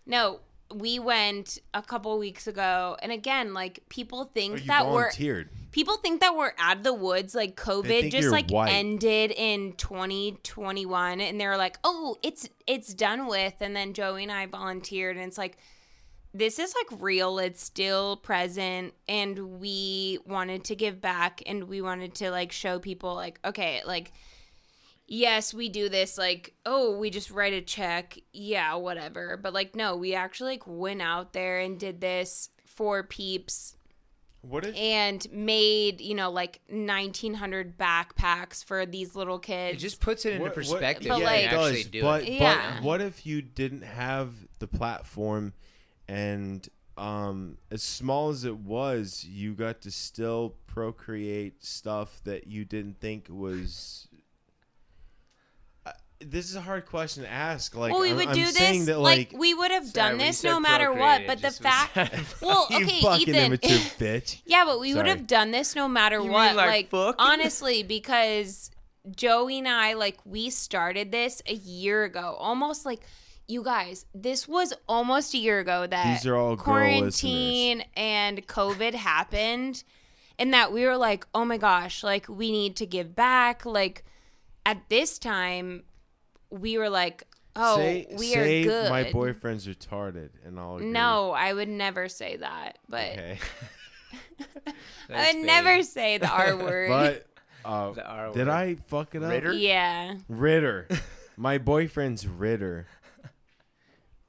no we went a couple weeks ago and again like people think Oh, that we're people think that we're out of the woods. Like covid just like white. ended in 2021 and they're like oh it's it's done with. And then joey and i volunteered and it's like this is like real. It's still present and we wanted to give back and we wanted to like show people like okay like yes we do this like oh we just write a check. Yeah whatever. But like no we actually like went out there and did this for peeps What if and made you know like 1900 backpacks for these little kids. it just puts it into what- what- perspective. But, when like- you it actually does, do but, it Yeah. but what if you didn't have the platform and um as small as it was you got to still procreate stuff that you didn't think was I- this is a hard question to ask like well we I'm, would I'm do saying this that like, like, we would have Sorry, done when this no matter what but the fact [LAUGHS] [LAUGHS] well you okay fucking ethan. immature [LAUGHS] bitch. Yeah but we would have done this no matter mean what like like fucking? honestly because joey and i like we started this a year ago almost like you guys this was almost a year ago that These are all quarantine and covid happened and that we were like oh my gosh like we need to give back like at this time we were like oh say, we say are good my boyfriend's retarded and I'll agree. no i would never say that but okay [LAUGHS] [LAUGHS] i would never say the r [LAUGHS] word but Uh, The R did. I fuck it up? Ritter? Yeah. Ritter. My boyfriend's Ritter.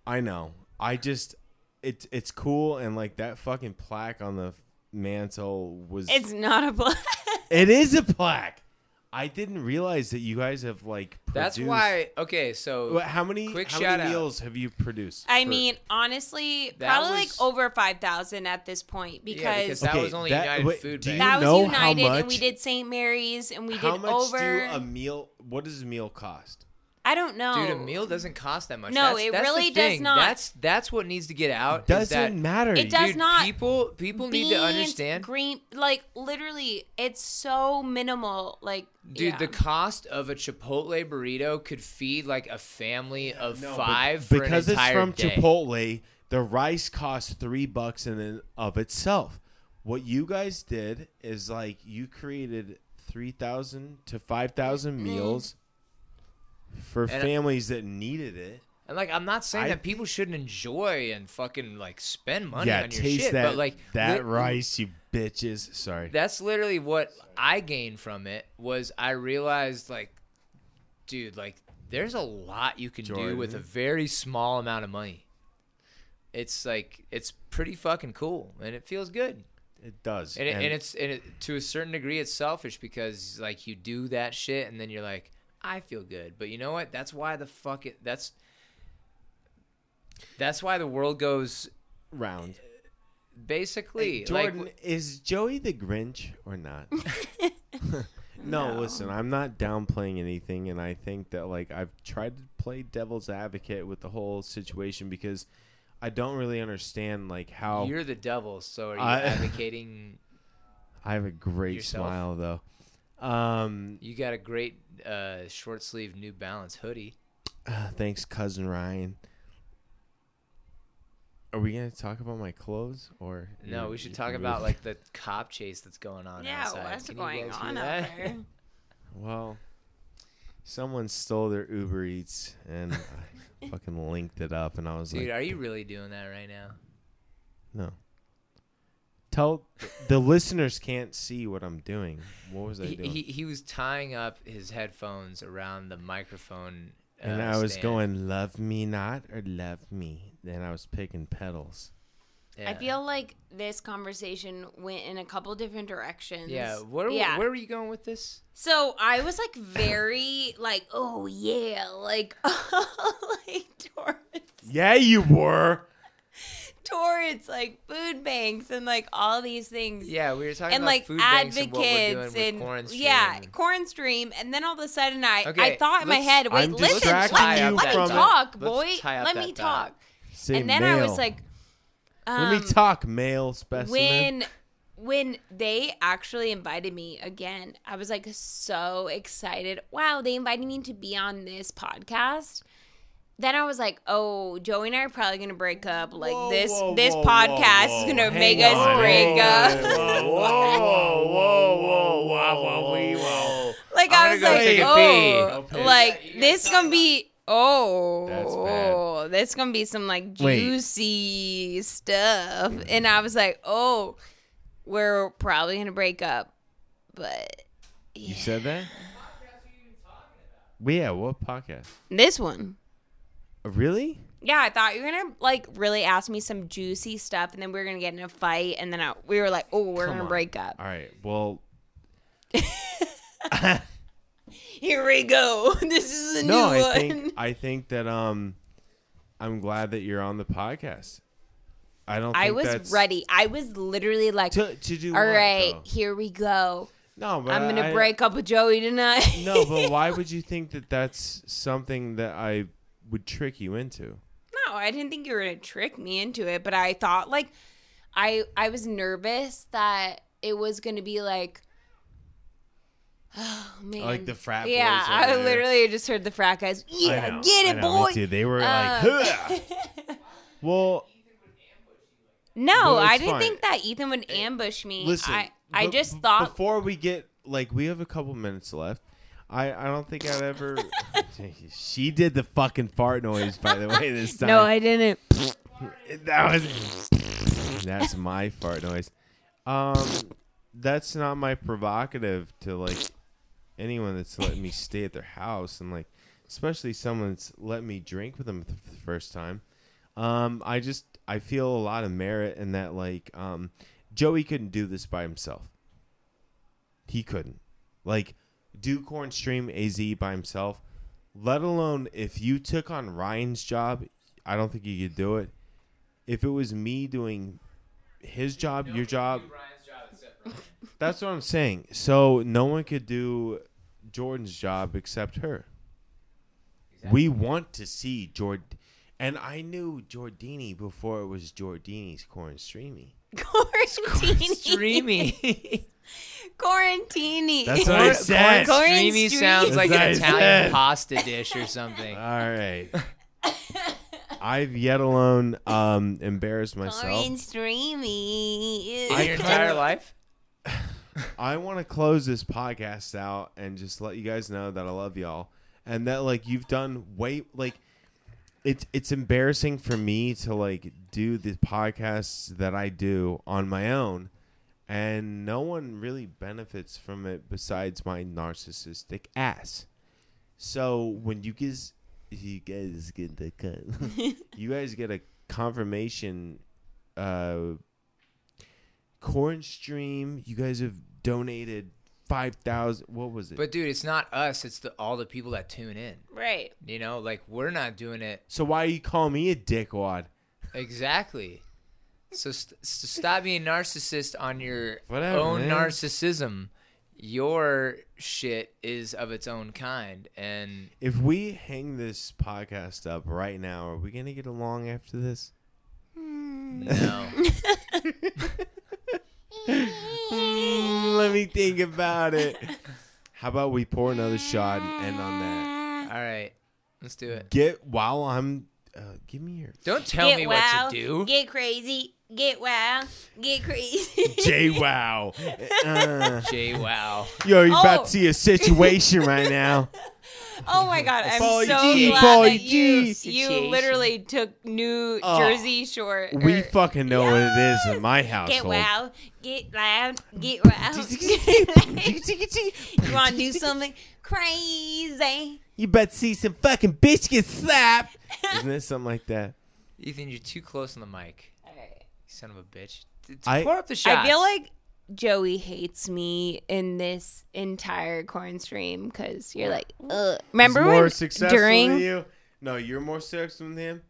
I know. I just it's it's cool and like that fucking plaque on the mantle was It's not a plaque. [LAUGHS] it is a plaque. I didn't realize that you guys have like That's produced- why. Okay, so Wha- how many Quick how shout many out. meals have you produced? I for- mean, honestly, That probably was- like over 5,000 at this point because, yeah, because that Okay, was only that- United wait, Food do you Bank. that was know how United and we much- did St. Mary's and we how did much over. do a meal what does a meal cost? I don't know. Dude, a meal doesn't cost that much. No, that's, it that's the really does not. That's that's what needs to get out. is Doesn't that, matter. It does dude, not. People people need to understand. green like literally it's so minimal like Dude, yeah. the cost of a Chipotle burrito could feed like a family of No, five for because an it's from day. Chipotle, the rice costs three bucks in and of itself. What you guys did is like you created three thousand to five thousand mm-hmm. meals for And- families that needed it. And like, I'm not saying I- that people shouldn't enjoy and fucking like spend money yeah, on your taste shit, that but like that lit- rice, you bitches. Sorry. That's literally what I gained from it. Was I realized like, dude, like there's a lot you can do with a very small amount of money. It's like it's pretty fucking cool and it feels good. it does, And, it, and it's and it, to a certain degree it's selfish because like you do that shit and then you're like I feel good. But you know what? That's why the fuck it that's that's why the world goes round. basically Hey, Jordan, like is Joey the Grinch or not? [LAUGHS] no, listen, I'm not downplaying anything, and I think that like I've tried to play devil's advocate with the whole situation because I don't really understand like how you're the devil, so are you I- advocating [LAUGHS] I have a great yourself? smile though. Um, You got a great uh, short sleeve New Balance hoodie. uh, thanks, cousin Ryan. Are we gonna talk about my clothes or No, we should talk can about like [LAUGHS] the cop chase that's going on yeah outside. what's Can going on out there [LAUGHS] Well, someone stole their Uber Eats and I [LAUGHS] fucking linked it up, and I was Dude, like, are you really doing that right now? "No." Tell the listeners can't see what I'm doing. What was I He, doing? he he was tying up his headphones around the microphone. and uh, I was stand. going, "Love me not or love me." Then I was picking pedals. Yeah. I feel like this conversation went in a couple different directions. Yeah. Where Yeah. where were you going with this? So I was like very like, oh yeah, like [LAUGHS] like [LAUGHS] torrents, Yeah, you were. Torrents, like food banks and like all these things. Yeah, we were talking and about like food banks and what we're doing advocates with and, yeah, corn stream, and then all of a sudden I I thought in my head, wait, I'm listen, distracting let, me- let me from it. talk, boy, let me talk. And then I was male. like, "Let me um, talk, male specimen." when when they actually invited me again i was like so excited wow they invited me to be on this podcast then i was like oh joey and i are probably gonna break up like Whoa, this whoa, this whoa, podcast whoa, is gonna whoa. make Hang us break hang up [LAUGHS] Whoa, whoa, whoa, whoa, whoa, whoa, whoa. like I'm i was like take a oh pee. like this gonna be oh That's bad. Oh, this gonna be some like Wait. juicy stuff and i was like oh we're probably gonna break up but You said that? What podcast are you even talking about? Well, yeah, what podcast? This one. Really? Yeah, I thought you were gonna like really ask me some juicy stuff, and then we were gonna get in a fight, and then I, we were like, "Oh, we're Come gonna on. break up." All right. Well, [LAUGHS] Here we go. [LAUGHS] This is a no, new I one. think I think that um, I'm glad that you're on the podcast. I don't. Think I was that's ready. I was literally like, to to do. "All what, right, though? here we go. No, but I'm gonna I- break up with Joey tonight." No, but why [LAUGHS] would you think that that's something that I would trick you into? No, I didn't think you were gonna trick me into it, but I thought like I I was nervous that it was gonna be like [SIGHS] Oh man. Like the frat boys Yeah, I there. literally just heard the frat guys. Yeah, know, get it, boy. They were Uh, like, "Huh." [LAUGHS] well, No, Well, I didn't fine. think that Ethan would ambush me. listen. I I just thought before we get like we have a couple minutes left. I, I don't think I've ever. [LAUGHS] she did the fucking fart noise, by the way. This [LAUGHS] time, No, I didn't. [LAUGHS] that was that's my fart noise. Um, that's not my provocative to like anyone that's letting me stay at their house and like especially someone that's let me drink with them for the first time. Um, I just I feel a lot of merit in that like um, Joey couldn't do this by himself. He couldn't. Like do corn stream AZ by himself, let alone if you took on Ryan's job, I don't think you could do it. If it was me doing his job, your job, [LAUGHS] that's what I'm saying. So no one could do Jordan's job except her. We want to see Jord, and I knew Jordini before it was Jordini's corn streamy. [LAUGHS] Quarantini. Streamy. [LAUGHS] Quarantini. That's what I said. Corn Streamy stream. sounds like an That's what I Italian said. pasta dish or something. [LAUGHS] All right. [LAUGHS] I've yet alone um, embarrassed myself. Corn streamy. In your entire life? [LAUGHS] I want to close this podcast out and just let you guys know that I love y'all and that like you've done way like it's it's embarrassing for me to like do the podcasts that I do on my own and no one really benefits from it besides my narcissistic ass. So when you guys you guys get the cut [LAUGHS] you guys get a confirmation uh corn stream you guys have donated 5000 what was it But dude, it's not us. It's the all the people that tune in. Right. You know, like we're not doing it so why you call me a dickwad [LAUGHS] exactly. So, st- so stop being narcissist on your Whatever, own man. narcissism. Your shit is of its own kind, and if we hang this podcast up right now are we gonna get along after this no. Mm, [LAUGHS] let me think about it how about we pour another shot and end on that all right, let's do it. get while i'm uh, give me your Don't tell me what to do. Get crazy. Get wild. Get crazy. J wow. Uh, Jay, wow. yo, you about Oh. to see a situation right now. oh my god, I'm Boy so G, glad boy that you, G. you Situation. literally took New Oh. Jersey Shore. We or- fucking know what it is in my household. Get household. wild. Get loud. Get wild. you want to do something crazy? You bet see some fucking bitch get slapped. Isn't it something like that? Ethan, you're too close on the mic. You son of a bitch. T- t- I- pour up the shots. I feel like Joey hates me in this entire corn stream because you're like, Ugh. remember He's more when successful during than you? No, you're more successful than him.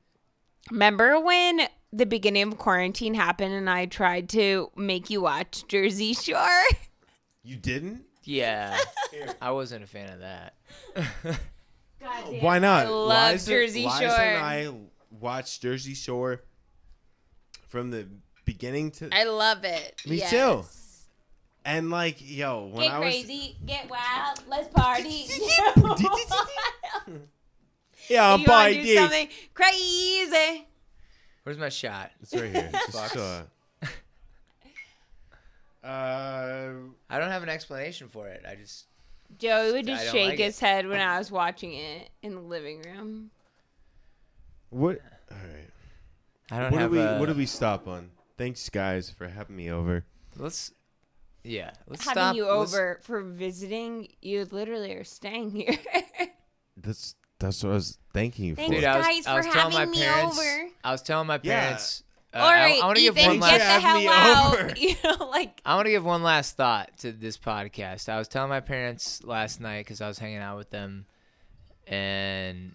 remember when the beginning of quarantine happened and I tried to make you watch Jersey Shore? [LAUGHS] You didn't? Yeah, [LAUGHS] I wasn't a fan of that. [LAUGHS] Why not? I love Liza, Jersey Liza Shore. and I watched Jersey Shore from the beginning to I love it. Me Yes. too. and like yo when Get I was crazy, get wild, let's party. [LAUGHS] yeah I'm want to do dick. something crazy? Where's my shot? It's right here. [LAUGHS] Just, Fuck. uh, [LAUGHS] uh, I don't have an explanation for it. I just Joey would I just don't shake like it. his head when I was watching it in the living room. what? All right. I don't What have do we? a, What do we stop on? Thanks, guys, for having me over. Let's yeah. Let's Having stop. you let's- over for visiting, you literally are staying here. [LAUGHS] That's that's what I was thanking you Thanks, for. Dude, I was, guys, I was for telling my having me parents. over. I was telling my Yeah. parents. Uh, All right, I, want to give Ethan, one get last. the hell out. over. [LAUGHS] You know, like I want to give one last thought to this podcast. I was telling my parents last night because I was hanging out with them, and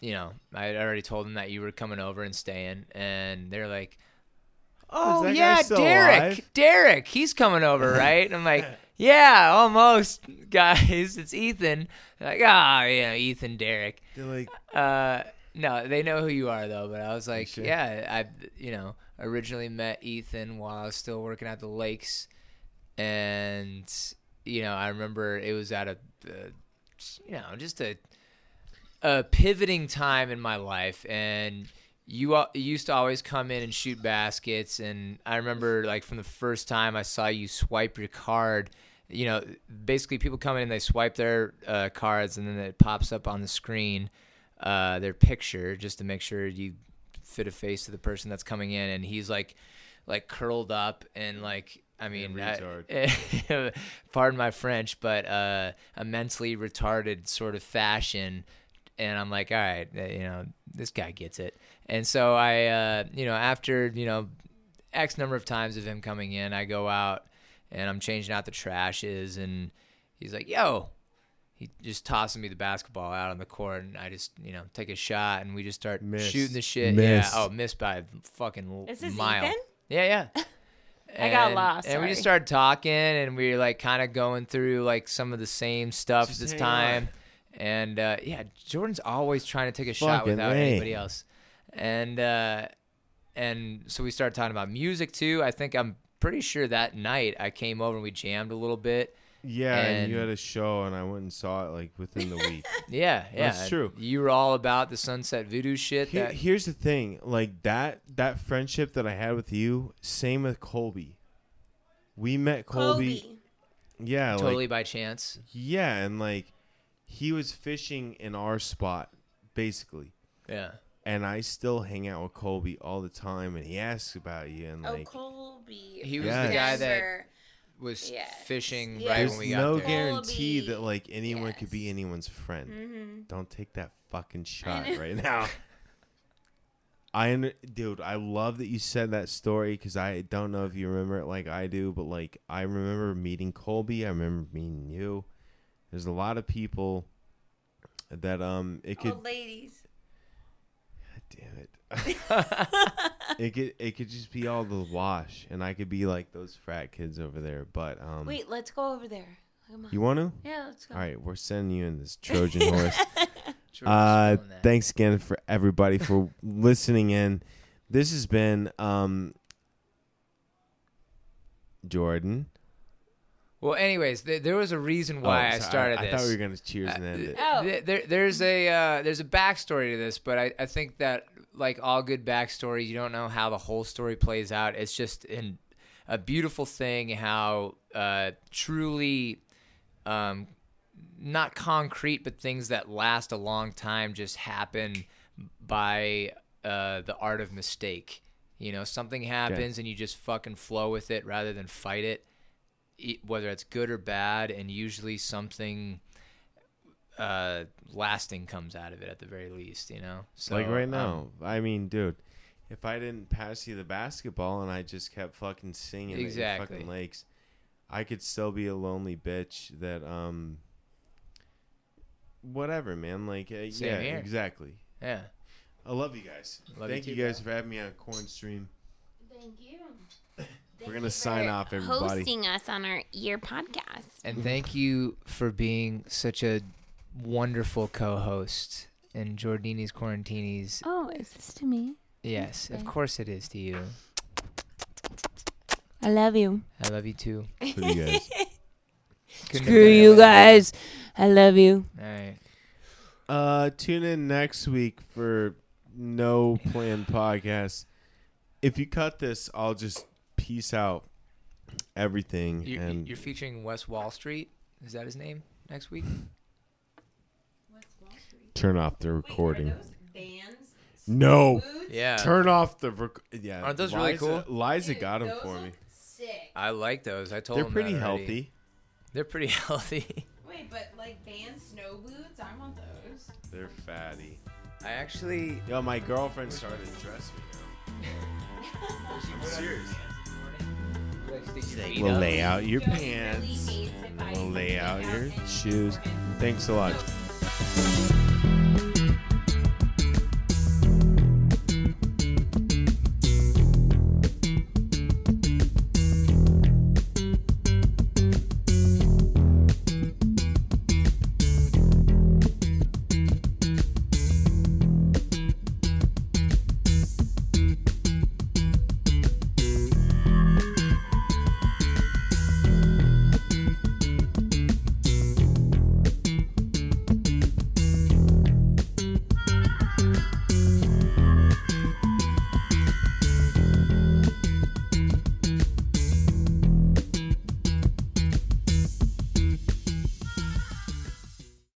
you know, I had already told them that you were coming over and staying, and they're like, "Oh yeah, Derek, alive?" Derek, he's coming over, [LAUGHS] right?" And I'm like, "Yeah, almost, [LAUGHS] guys. It's Ethan." They're like, "Ah, yeah, Ethan, Derek." They're like, Uh, no, they know who you are though. But I was like, sure? yeah, I you know originally met Ethan while I was still working at the lakes, and you know I remember it was at a, uh, you know just a a pivoting time in my life, and you you used to always come in and shoot baskets, and I remember like from the first time I saw you swipe your card. You know, basically, people come in and they swipe their uh, cards, and then it pops up on the screen uh, their picture just to make sure you fit a face to the person that's coming in. And he's like, like curled up and like I mean. I- [LAUGHS] pardon my French, but uh, a mentally retarded sort of fashion. And I'm like, all right, uh, you know, this guy gets it. And so I, uh, you know, after you know, X number of times of him coming in, I go out and I'm changing out the trashes, and he's like, yo. He just tosses me the basketball out on the court, and I just, you know, take a shot, and we just start Miss. shooting the shit. Miss. Yeah. Oh, missed by a fucking This is mile. Ethan? Yeah, yeah. [LAUGHS] I got lost, And we just started talking, and we were like kind of going through like some of the same stuff Just this hang time. And uh, yeah, Jordan's always trying to take a shot without A. anybody else. And uh, and so we started talking about music too. I think I'm pretty sure that night I came over and we jammed a little bit. Yeah, and, And- you had a show, and I went and saw it like within the week. Yeah, [LAUGHS] yeah, That's true. You were all about the Sunset Voodoo shit. Here, that here's the thing, like that that friendship that I had with you, same with Colby. We met Colby. Kobe. Yeah, totally like by chance. yeah, and like he was fishing in our spot, basically. Yeah. And I still hang out with Colby all the time, and he asks about you, and Oh, like, Colby. He was the guy that- Denver. Was Yes. fishing Yes. right there's when we got no there. guarantee Colby. that like anyone could be anyone's friend. Mm-hmm. Don't take that fucking [LAUGHS] shot right now. I under, dude, I love that you said that story because I don't know if you remember it like I do, but like I remember meeting Colby. I remember meeting you. There's a lot of people that um it could. Old ladies. Damn it. It could it could just be all the wash, and I could be like those frat kids over there. But um, Wait, let's go over there. Come on. you want to? yeah, let's go. All right, we're sending you in this Trojan [LAUGHS] horse. Jordan's Uh, thanks again for everybody for [LAUGHS] listening in. This has been um, Jordan. Well, anyways, th- there was a reason why Oh, I started I, this. I thought we were gonna cheers and end it. Oh. Th- there, there's a uh, there's a backstory to this, but I, I think that like all good backstories, you don't know how the whole story plays out. It's just in a beautiful thing how uh, truly um, not concrete, but things that last a long time just happen by uh, the art of mistake. You know, something happens and you just fucking flow with it rather than fight it, whether it's good or bad, and usually something uh, lasting comes out of it at the very least. You know, so like right um, now, I mean, dude, if I didn't pass you the basketball and I just kept fucking singing at your Exactly. fucking lakes, I could still be a lonely bitch that um, whatever, man. Like, uh, Same yeah, here. exactly. yeah. I love you guys. Love Thank you, too, guys for having me on Corn Stream. Thank you. We're gonna sign off, everybody. Hosting us on our ear podcast. And thank you for being such a wonderful co-host in Giordini's Quarantini's. Oh, is this to me? Yes, of course it is to you. I love you. I love you too. Love you guys. [LAUGHS] Screw you guys. I love you. All right. Uh, tune in next week for no plan [LAUGHS] podcast. If you cut this, I'll just piece out everything You're, and you're featuring West Wall Street. Is that his name next week? [LAUGHS] turn off the recording. bands? No, Yeah. turn off the rec- yeah. Aren't those really Liza- cool? Liza got them for me. Sick. I like those. I told They're him pretty that already. healthy. They're pretty [LAUGHS] healthy. Wait, but like band snow boots? I want those. They're fatty. I actually. Yo, my girlfriend started to dress me now. [LAUGHS] I'm serious. We'll lay out your pants. We'll lay out your shoes. Thanks a lot.